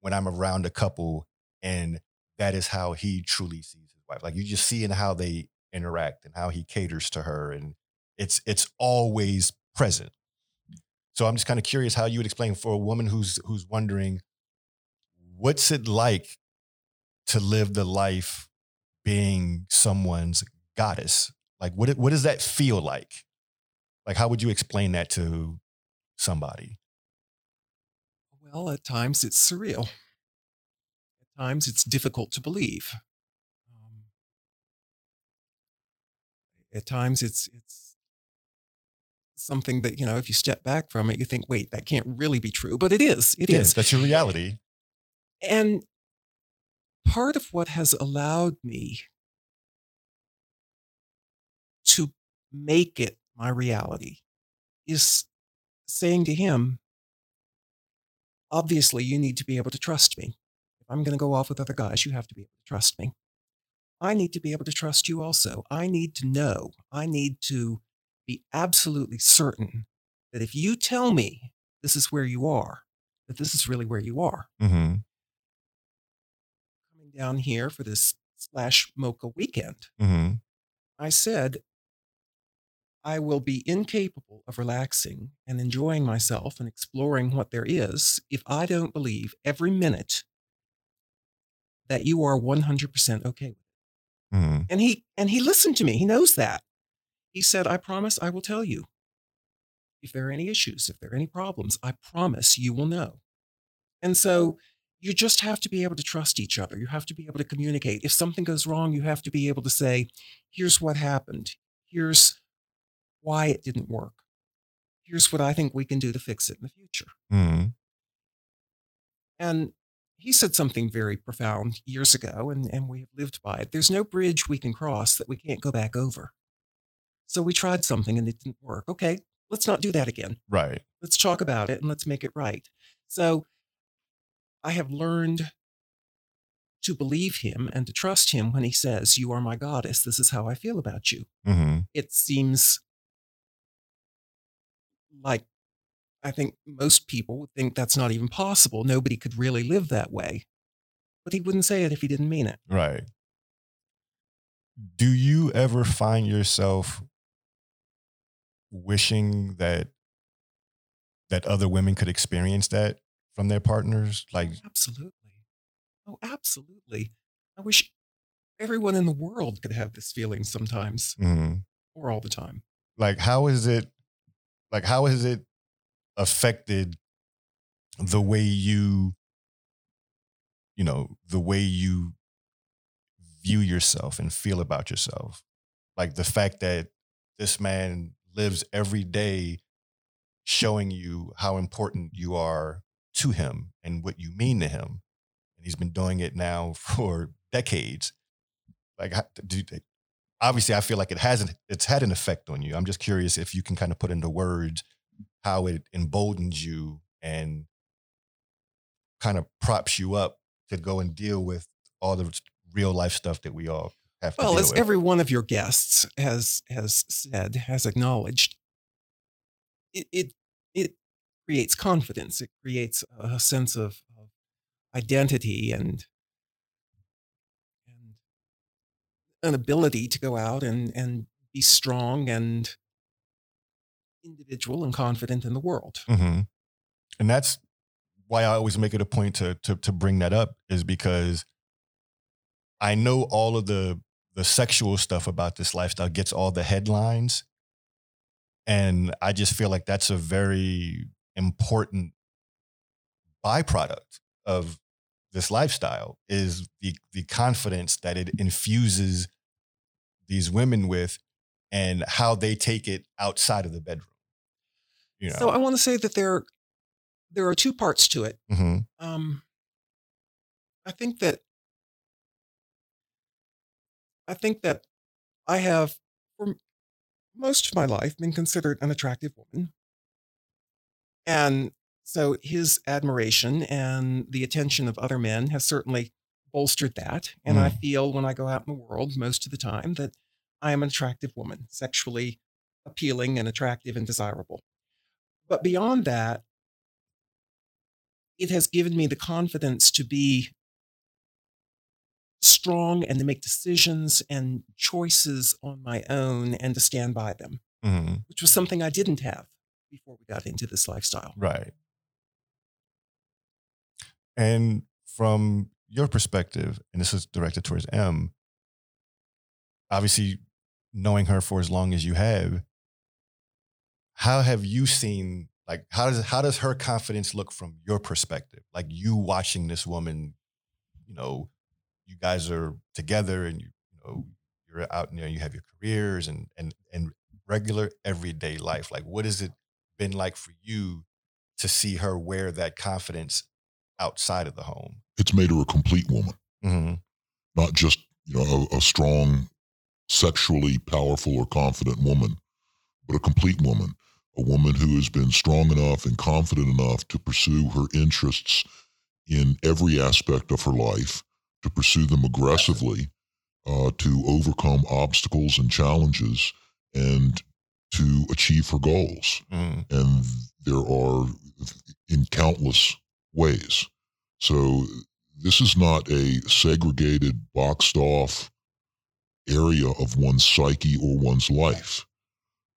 when I'm around a couple and that is how he truly sees his wife. Like you just see in how they interact and how he caters to her and it's it's always present. So I'm just kind of curious how you would explain for a woman who's who's wondering what's it like to live the life being someone's goddess? Like what what does that feel like? Like how would you explain that to somebody? Well, at times it's surreal. At times it's difficult to believe. Um, at times it's it's something that you know if you step back from it you think wait that can't really be true but it is It is. That's your reality. and part of what has allowed me to make it my reality is saying to him obviously you need to be able to trust me. If i'm going to go off with other guys you have to be able to trust me. I need to be able to trust you also. I need to know. I need to be absolutely certain that if you tell me this is where you are that this is really where you are Mm-hmm. Down here for this Splash mocha weekend Mm-hmm. I said, I will be incapable of relaxing and enjoying myself and exploring what there is if I don't believe every minute that you are 100% okay with it. Mm-hmm. And he and he listened to me. He knows that. He said, "I promise I will tell you if there are any issues, if there are any problems, I promise you will know. And so you just have to be able to trust each other. You have to be able to communicate. If something goes wrong, you have to be able to say, here's what happened. Here's why it didn't work. Here's what I think we can do to fix it in the future. Mm-hmm. And he said something very profound years ago, and, and we have lived by it. There's no bridge we can cross that we can't go back over. So we tried something and it didn't work. Okay, let's not do that again. Right. Let's talk about it and let's make it right. So I have learned to believe him and to trust him when he says, You are my goddess. This is how I feel about you. Mm-hmm. It seems like I think most people would think that's not even possible. Nobody could really live that way. But he wouldn't say it if he didn't mean it. Right. Do you ever find yourself wishing that that other women could experience that from their partners? Like Absolutely. Oh, absolutely. I wish everyone in the world could have this feeling sometimes mhm. or all the time. like how is it like how has it affected the way you you know the way you view yourself and feel about yourself like the fact that this man lives every day showing you how important you are to him and what you mean to him and he's been doing it now for decades like do obviously I feel like it hasn't it's had an effect on you. I'm just curious if you can kind of put into words how it emboldens you and kind of props you up to go and deal with all the real life stuff that we all have to Well, as with. every one of your guests has has said, has acknowledged, it, it creates confidence. It creates a sense of, of identity and and an ability to go out and and be strong and individual and confident in the world. hmm And that's why I always make it a point to to to bring that up is because I know all of the the sexual stuff about this lifestyle gets all the headlines. And I just feel like that's a very important byproduct of this lifestyle is the the confidence that it infuses these women with and how they take it outside of the bedroom. You know. So I want to say that there there are two parts to it. hmm Um, I think that I think that I have, for most of my life, been considered an attractive woman, and so his admiration and the attention of other men has certainly bolstered that. And I feel when I go out in the world, most of the time, that I am an attractive woman, sexually appealing and attractive and desirable. But beyond that, it has given me the confidence to be strong and to make decisions and choices on my own and to stand by them, hmm which was something I didn't have before we got into this lifestyle. Right. And from your perspective, and this is directed towards M, obviously knowing her for as long as you have, how have you seen like how does how does her confidence look from your perspective? Like you watching this woman, you know, you guys are together and you, you know, you're out and you, know, you have your careers and and and regular everyday life. Like what is it been like for you to see her wear that confidence outside of the home? It's made her a complete woman, Mm-hmm. not just you know a, a strong, sexually powerful or confident woman, but a complete woman, a woman who has been strong enough and confident enough to pursue her interests in every aspect of her life, to pursue them aggressively, uh, to overcome obstacles and challenges, and to achieve her goals. Mm-hmm. and there are in countless ways. So this is not a segregated, boxed off area of one's psyche or one's life.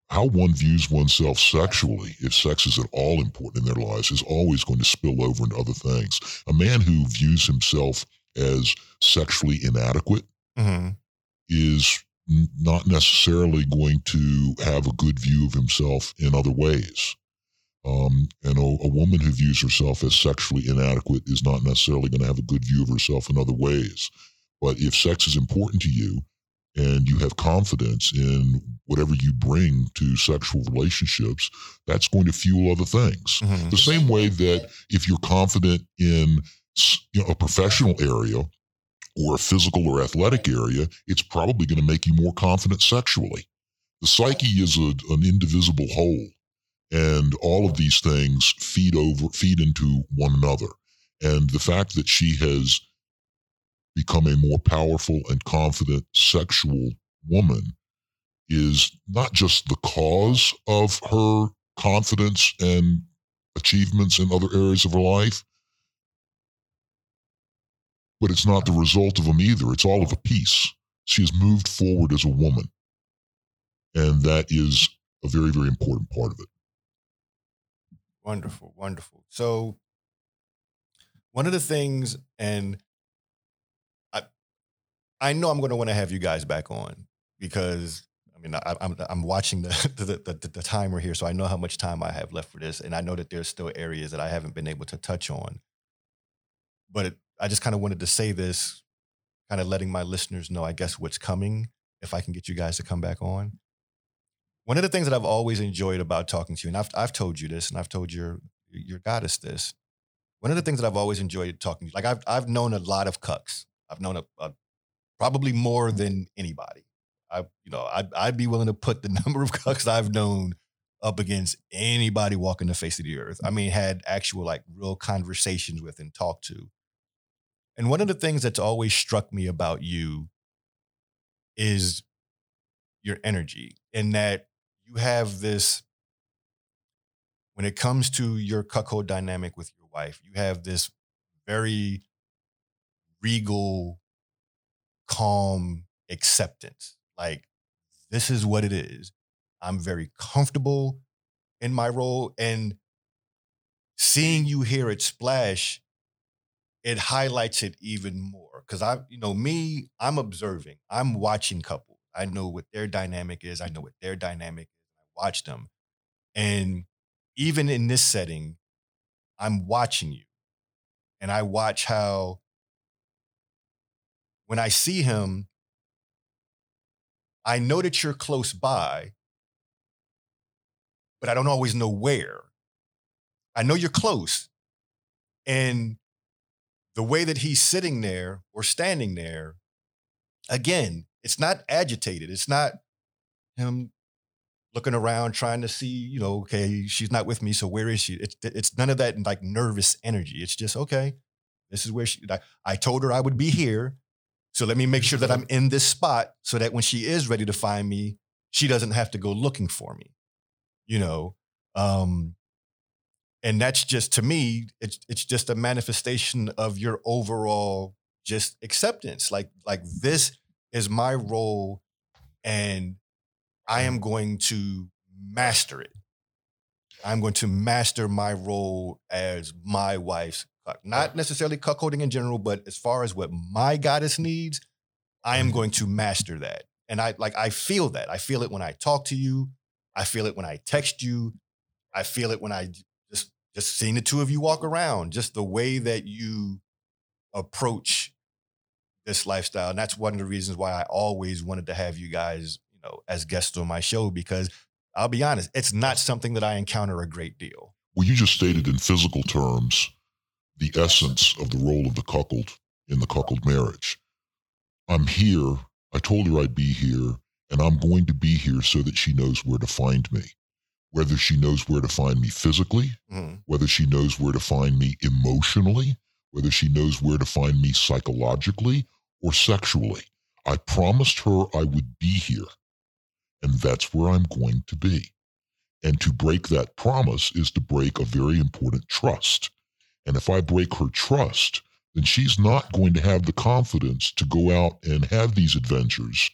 How one views oneself sexually, if sex is at all important in their lives, is always going to spill over into other things. A man who views himself as sexually inadequate Mm-hmm. is not necessarily going to have a good view of himself in other ways. Um, and a, a woman who views herself as sexually inadequate is not necessarily going to have a good view of herself in other ways. But if sex is important to you and you have confidence in whatever you bring to sexual relationships, that's going to fuel other things. Mhm. The same way that if you're confident in you know, a professional area or a physical or athletic area, it's probably going to make you more confident sexually. The psyche is a, an indivisible whole, and all of these things feed over feed into one another. And the fact that she has become a more powerful and confident sexual woman is not just the cause of her confidence and achievements in other areas of her life, but it's not the result of them either. It's all of a piece. She has moved forward as a woman. And that is a very, very important part of it. Wonderful, wonderful. So, one of the things, and I, I know I'm going to want to have you guys back on because I mean I, I'm I'm watching the the, the the timer here, so I know how much time I have left for this, and I know that there's still areas that I haven't been able to touch on. But it, I just kind of wanted to say this, kind of letting my listeners know, I guess, what's coming if I can get you guys to come back on. One of the things that I've always enjoyed about talking to you, and I've I've told you this, and I've told your your goddess this. One of the things that I've always enjoyed talking to you, like I've I've known a lot of cucks. I've known a, a probably more than anybody. I you know I'd I'd be willing to put the number of cucks I've known up against anybody walking the face of the earth. I mean, had actual like real conversations with and talked to. And one of the things that's always struck me about you is your energy, in that you have this. When it comes to your cuckold dynamic with your wife, you have this very regal, calm acceptance. Like, this is what it is. I'm very comfortable in my role. And seeing you here at Splash, it highlights it even more. Cause I, you know, me, I'm observing, I'm watching couples. I know what their dynamic is. I know what their dynamic is. I watch them. And even in this setting, I'm watching you. And I watch how when I see him, I know that you're close by, but I don't always know where. I know you're close. And the way that he's sitting there or standing there, again, it's not agitated. It's not him looking around trying to see, you know, okay, she's not with me, so where is she? It's it's none of that like nervous energy. It's just okay. This is where she. I, I told her I would be here, so let me make sure that I'm in this spot so that when she is ready to find me, she doesn't have to go looking for me. You know, um, and that's just to me, it's it's just a manifestation of your overall just acceptance. Like like this is my role, and I am going to master it. I'm going to master my role as my wife's cuck. Not necessarily cuckolding in general, but as far as what my goddess needs, I am mm-hmm. going to master that. And I like I feel that. I feel it when I talk to you. I feel it when I text you. I feel it when I just seeing the two of you walk around. Just the way that you approach this lifestyle. And that's one of the reasons why I always wanted to have you guys, you know, as guests on my show because I'll be honest, it's not something that I encounter a great deal. Well, you just stated in physical terms the essence of the role of the cuckold in the cuckold marriage. I'm here. I told her I'd be here, and I'm going to be here so that she knows where to find me. Whether she knows where to find me physically, Mhm. whether she knows where to find me emotionally, whether she knows where to find me psychologically or sexually. I promised her I would be here, and that's where I'm going to be. And to break that promise is to break a very important trust. And if I break her trust, then she's not going to have the confidence to go out and have these adventures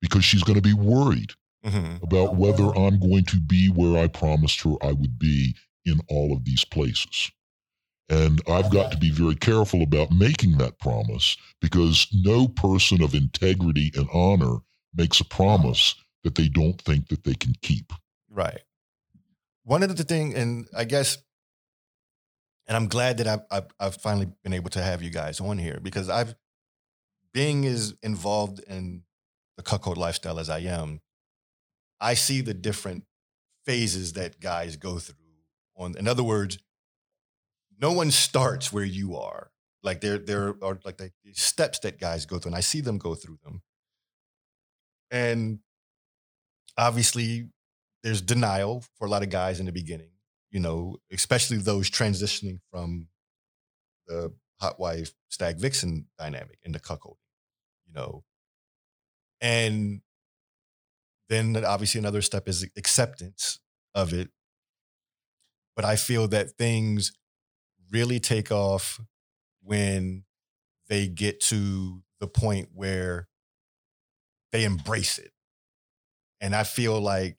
because she's going to be worried Mhm. about whether I'm going to be where I promised her I would be in all of these places. And I've got to be very careful about making that promise because no person of integrity and honor makes a promise that they don't think that they can keep. Right. One of the thing, and I guess, and I'm glad that I've, I've, I've finally been able to have you guys on here because I've being as involved in the cuckold lifestyle as I am, I see the different phases that guys go through. On, in other words, no one starts where you are. Like there, there are like the steps that guys go through, and I see them go through them. And obviously, there's denial for a lot of guys in the beginning. You know, especially those transitioning from the hot wife stag vixen dynamic into cuckolding. You know, and then obviously another step is acceptance of it. But I feel that things really take off when they get to the point where they embrace it. And I feel like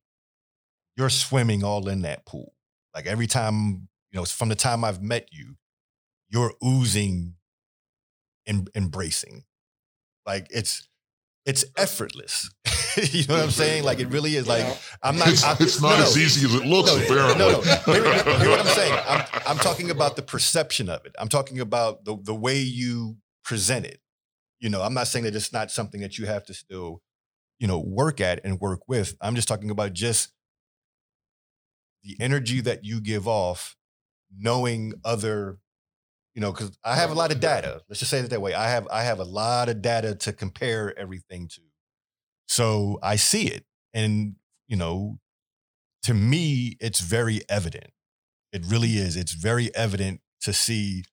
you're swimming all in that pool. Like every time, you know, from the time I've met you, you're oozing and embracing. Like it's it's uh, effortless. you know what I'm saying? Like it really is. Like I'm not. It's, I'm, it's not no, as easy as it looks. No, apparently, no, no. Hear, hear what I'm saying. I'm, I'm talking about the perception of it. I'm talking about the the way you present it. You know, I'm not saying that it's not something that you have to still, you know, work at and work with. I'm just talking about just the energy that you give off, knowing other you know because i have a lot of data. Let's just say it that way. I have i have a lot of data to compare everything to. So i see it. And you know to me it's very evident. It really is. It's very evident to see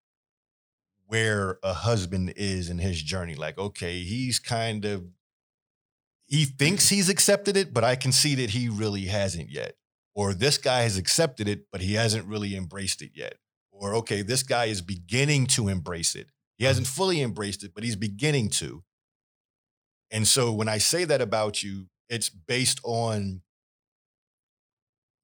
where a husband is in his journey. Like okay he's kind of he thinks he's accepted it but i can see that he really hasn't yet. Or this guy has accepted it but he hasn't really embraced it yet or okay, this guy is beginning to embrace it. He hasn't mm-hmm. fully embraced it, but he's beginning to. And so when I say that about you, it's based on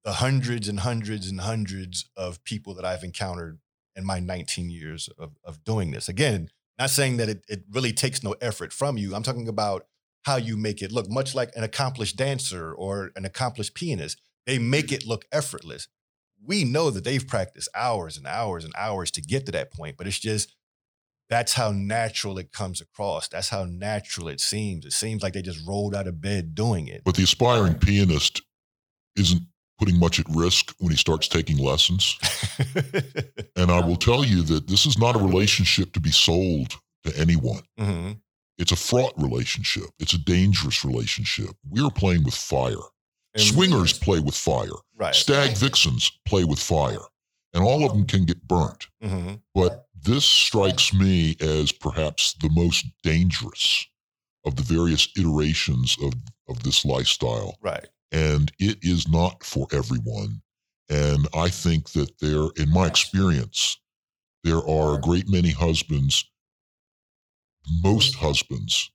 the hundreds and hundreds and hundreds of people that I've encountered in my 19 years of, of doing this. Again, not saying that it, it really takes no effort from you. I'm talking about how you make it look, much like an accomplished dancer or an accomplished pianist. They make it look effortless we know that they've practiced hours and hours and hours to get to that point, but it's just that's how natural it comes across. That's how natural it seems. It seems like they just rolled out of bed doing it. but the aspiring pianist isn't putting much at risk when he starts taking lessons. And I will tell you that this is not a relationship to be sold to anyone. hmm It's a fraught relationship. It's a dangerous relationship. We're playing with fire. Swingers play with fire. right? Stag vixens play with fire. And all of them can get burnt. hmm But this strikes me as perhaps the most dangerous of the various iterations of, of this lifestyle. Right. And it is not for everyone. And I think that there, in my experience, there are a great many husbands, most husbands,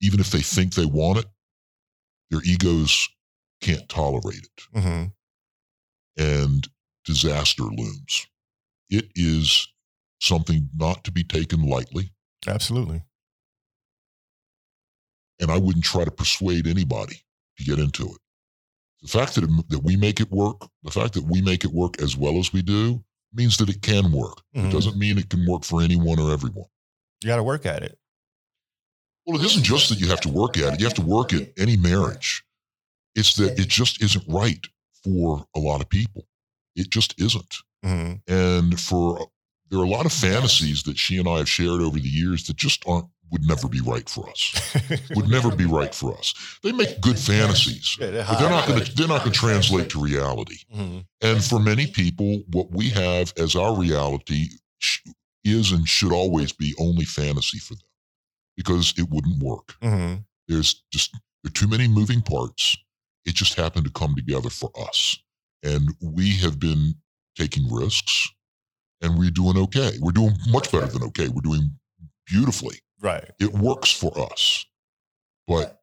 even if they think they want it, their egos can't tolerate it hmm and disaster looms. It is something not to be taken lightly. Absolutely. And I wouldn't try to persuade anybody to get into it. The fact that, it, that we make it work, the fact that we make it work as well as we do, means that it can work. Mhm. It doesn't mean it can work for anyone or everyone. You got to work at it. Well, it isn't just that you have to work at it, you have to work at any marriage. It's that it just isn't right for a lot of people. It just isn't. hmm And for there are a lot of fantasies that she and I have shared over the years that just aren't would never be right for us. Would never be right for us. They make good fantasies, but they're not going to they're not going to translate to reality. Mhm. And for many people, what we have as our reality sh- is and should always be only fantasy for them because it wouldn't work. Mhm. There's just there are too many moving parts. It just happened to come together for us. And we have been taking risks and we're doing okay. We're doing much better than okay. We're doing beautifully. Right. It works for us. But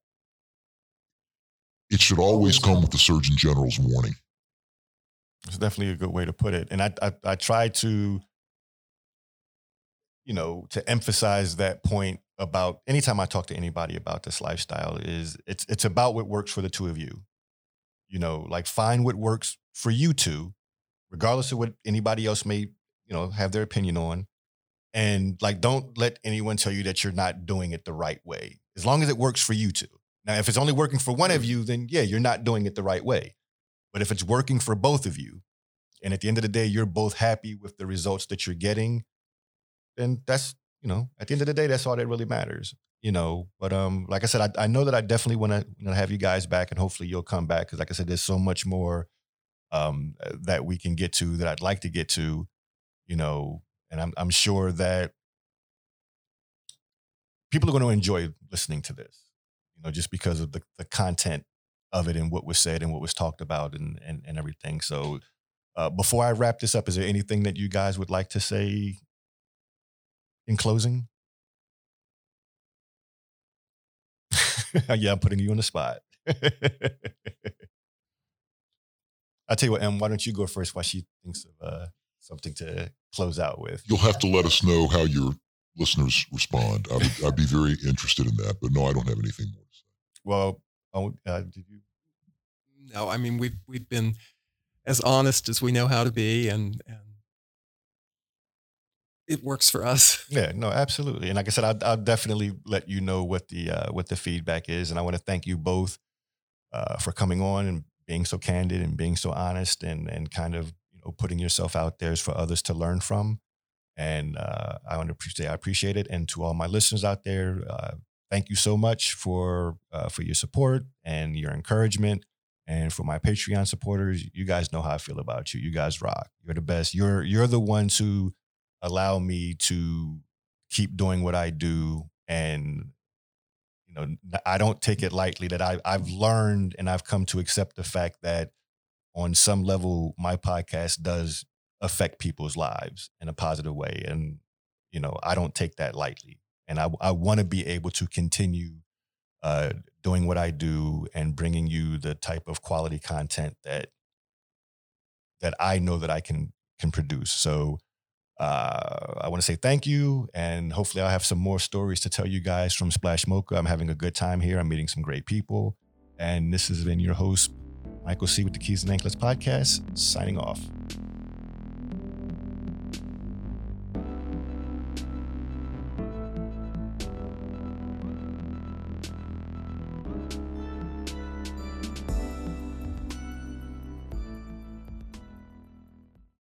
it should always come with the Surgeon General's warning. It's definitely a good way to put it. And I, I, I try to, you know, to emphasize that point about anytime I talk to anybody about this lifestyle is it's it's about what works for the two of you. You know, like find what works for you two, regardless of what anybody else may, you know, have their opinion on. And like don't let anyone tell you that you're not doing it the right way. As long as it works for you two. Now, if it's only working for one of mm. you, then yeah, you're not doing it the right way. But if it's working for both of you, and at the end of the day, you're both happy with the results that you're getting, then that's you know, at the end of the day, that's all that really matters. You know, but um, like I said, I, I know that I definitely want to have you guys back, and hopefully you'll come back because, like I said, there's so much more um that we can get to that I'd like to get to. You know, and I'm I'm sure that people are going to enjoy listening to this. You know, just because of the the content of it and what was said and what was talked about and and, and everything. So. Uh, before I wrap this up, is there anything that you guys would like to say in closing? yeah, I'm putting you on the spot. I'll tell you what, Em, why don't you go first while she thinks of uh, something to close out with? You'll have to let us know how your listeners respond. I would, I'd be very interested in that, but no, I don't have anything more to say. Well, oh, uh, did you? No, I mean we've we've been as honest as we know how to be, and and it works for us. Yeah, no, absolutely. And like I said, I'll, I'll definitely let you know what the uh, what the feedback is, and I want to thank you both uh, for coming on and being so candid and being so honest and and kind of you know putting yourself out there for others to learn from. And uh, I want to appreciate I appreciate it. And to all my listeners out there, uh, thank you so much for uh, for your support and your encouragement. And for my Patreon supporters, you guys know how I feel about you. You guys rock. You're the best. You're you're the ones who allow me to keep doing what I do and you know I don't take it lightly that I I've learned and I've come to accept the fact that on some level my podcast does affect people's lives in a positive way and you know I don't take that lightly. And I I want to be able to continue uh, doing what I do and bringing you the type of quality content that that I know that I can can produce. So uh, I want to say thank you, and hopefully, I'll have some more stories to tell you guys from Splash Mocha. I'm having a good time here. I'm meeting some great people, and this has been your host, Michael C. with the Keys and Anklets podcast, signing off.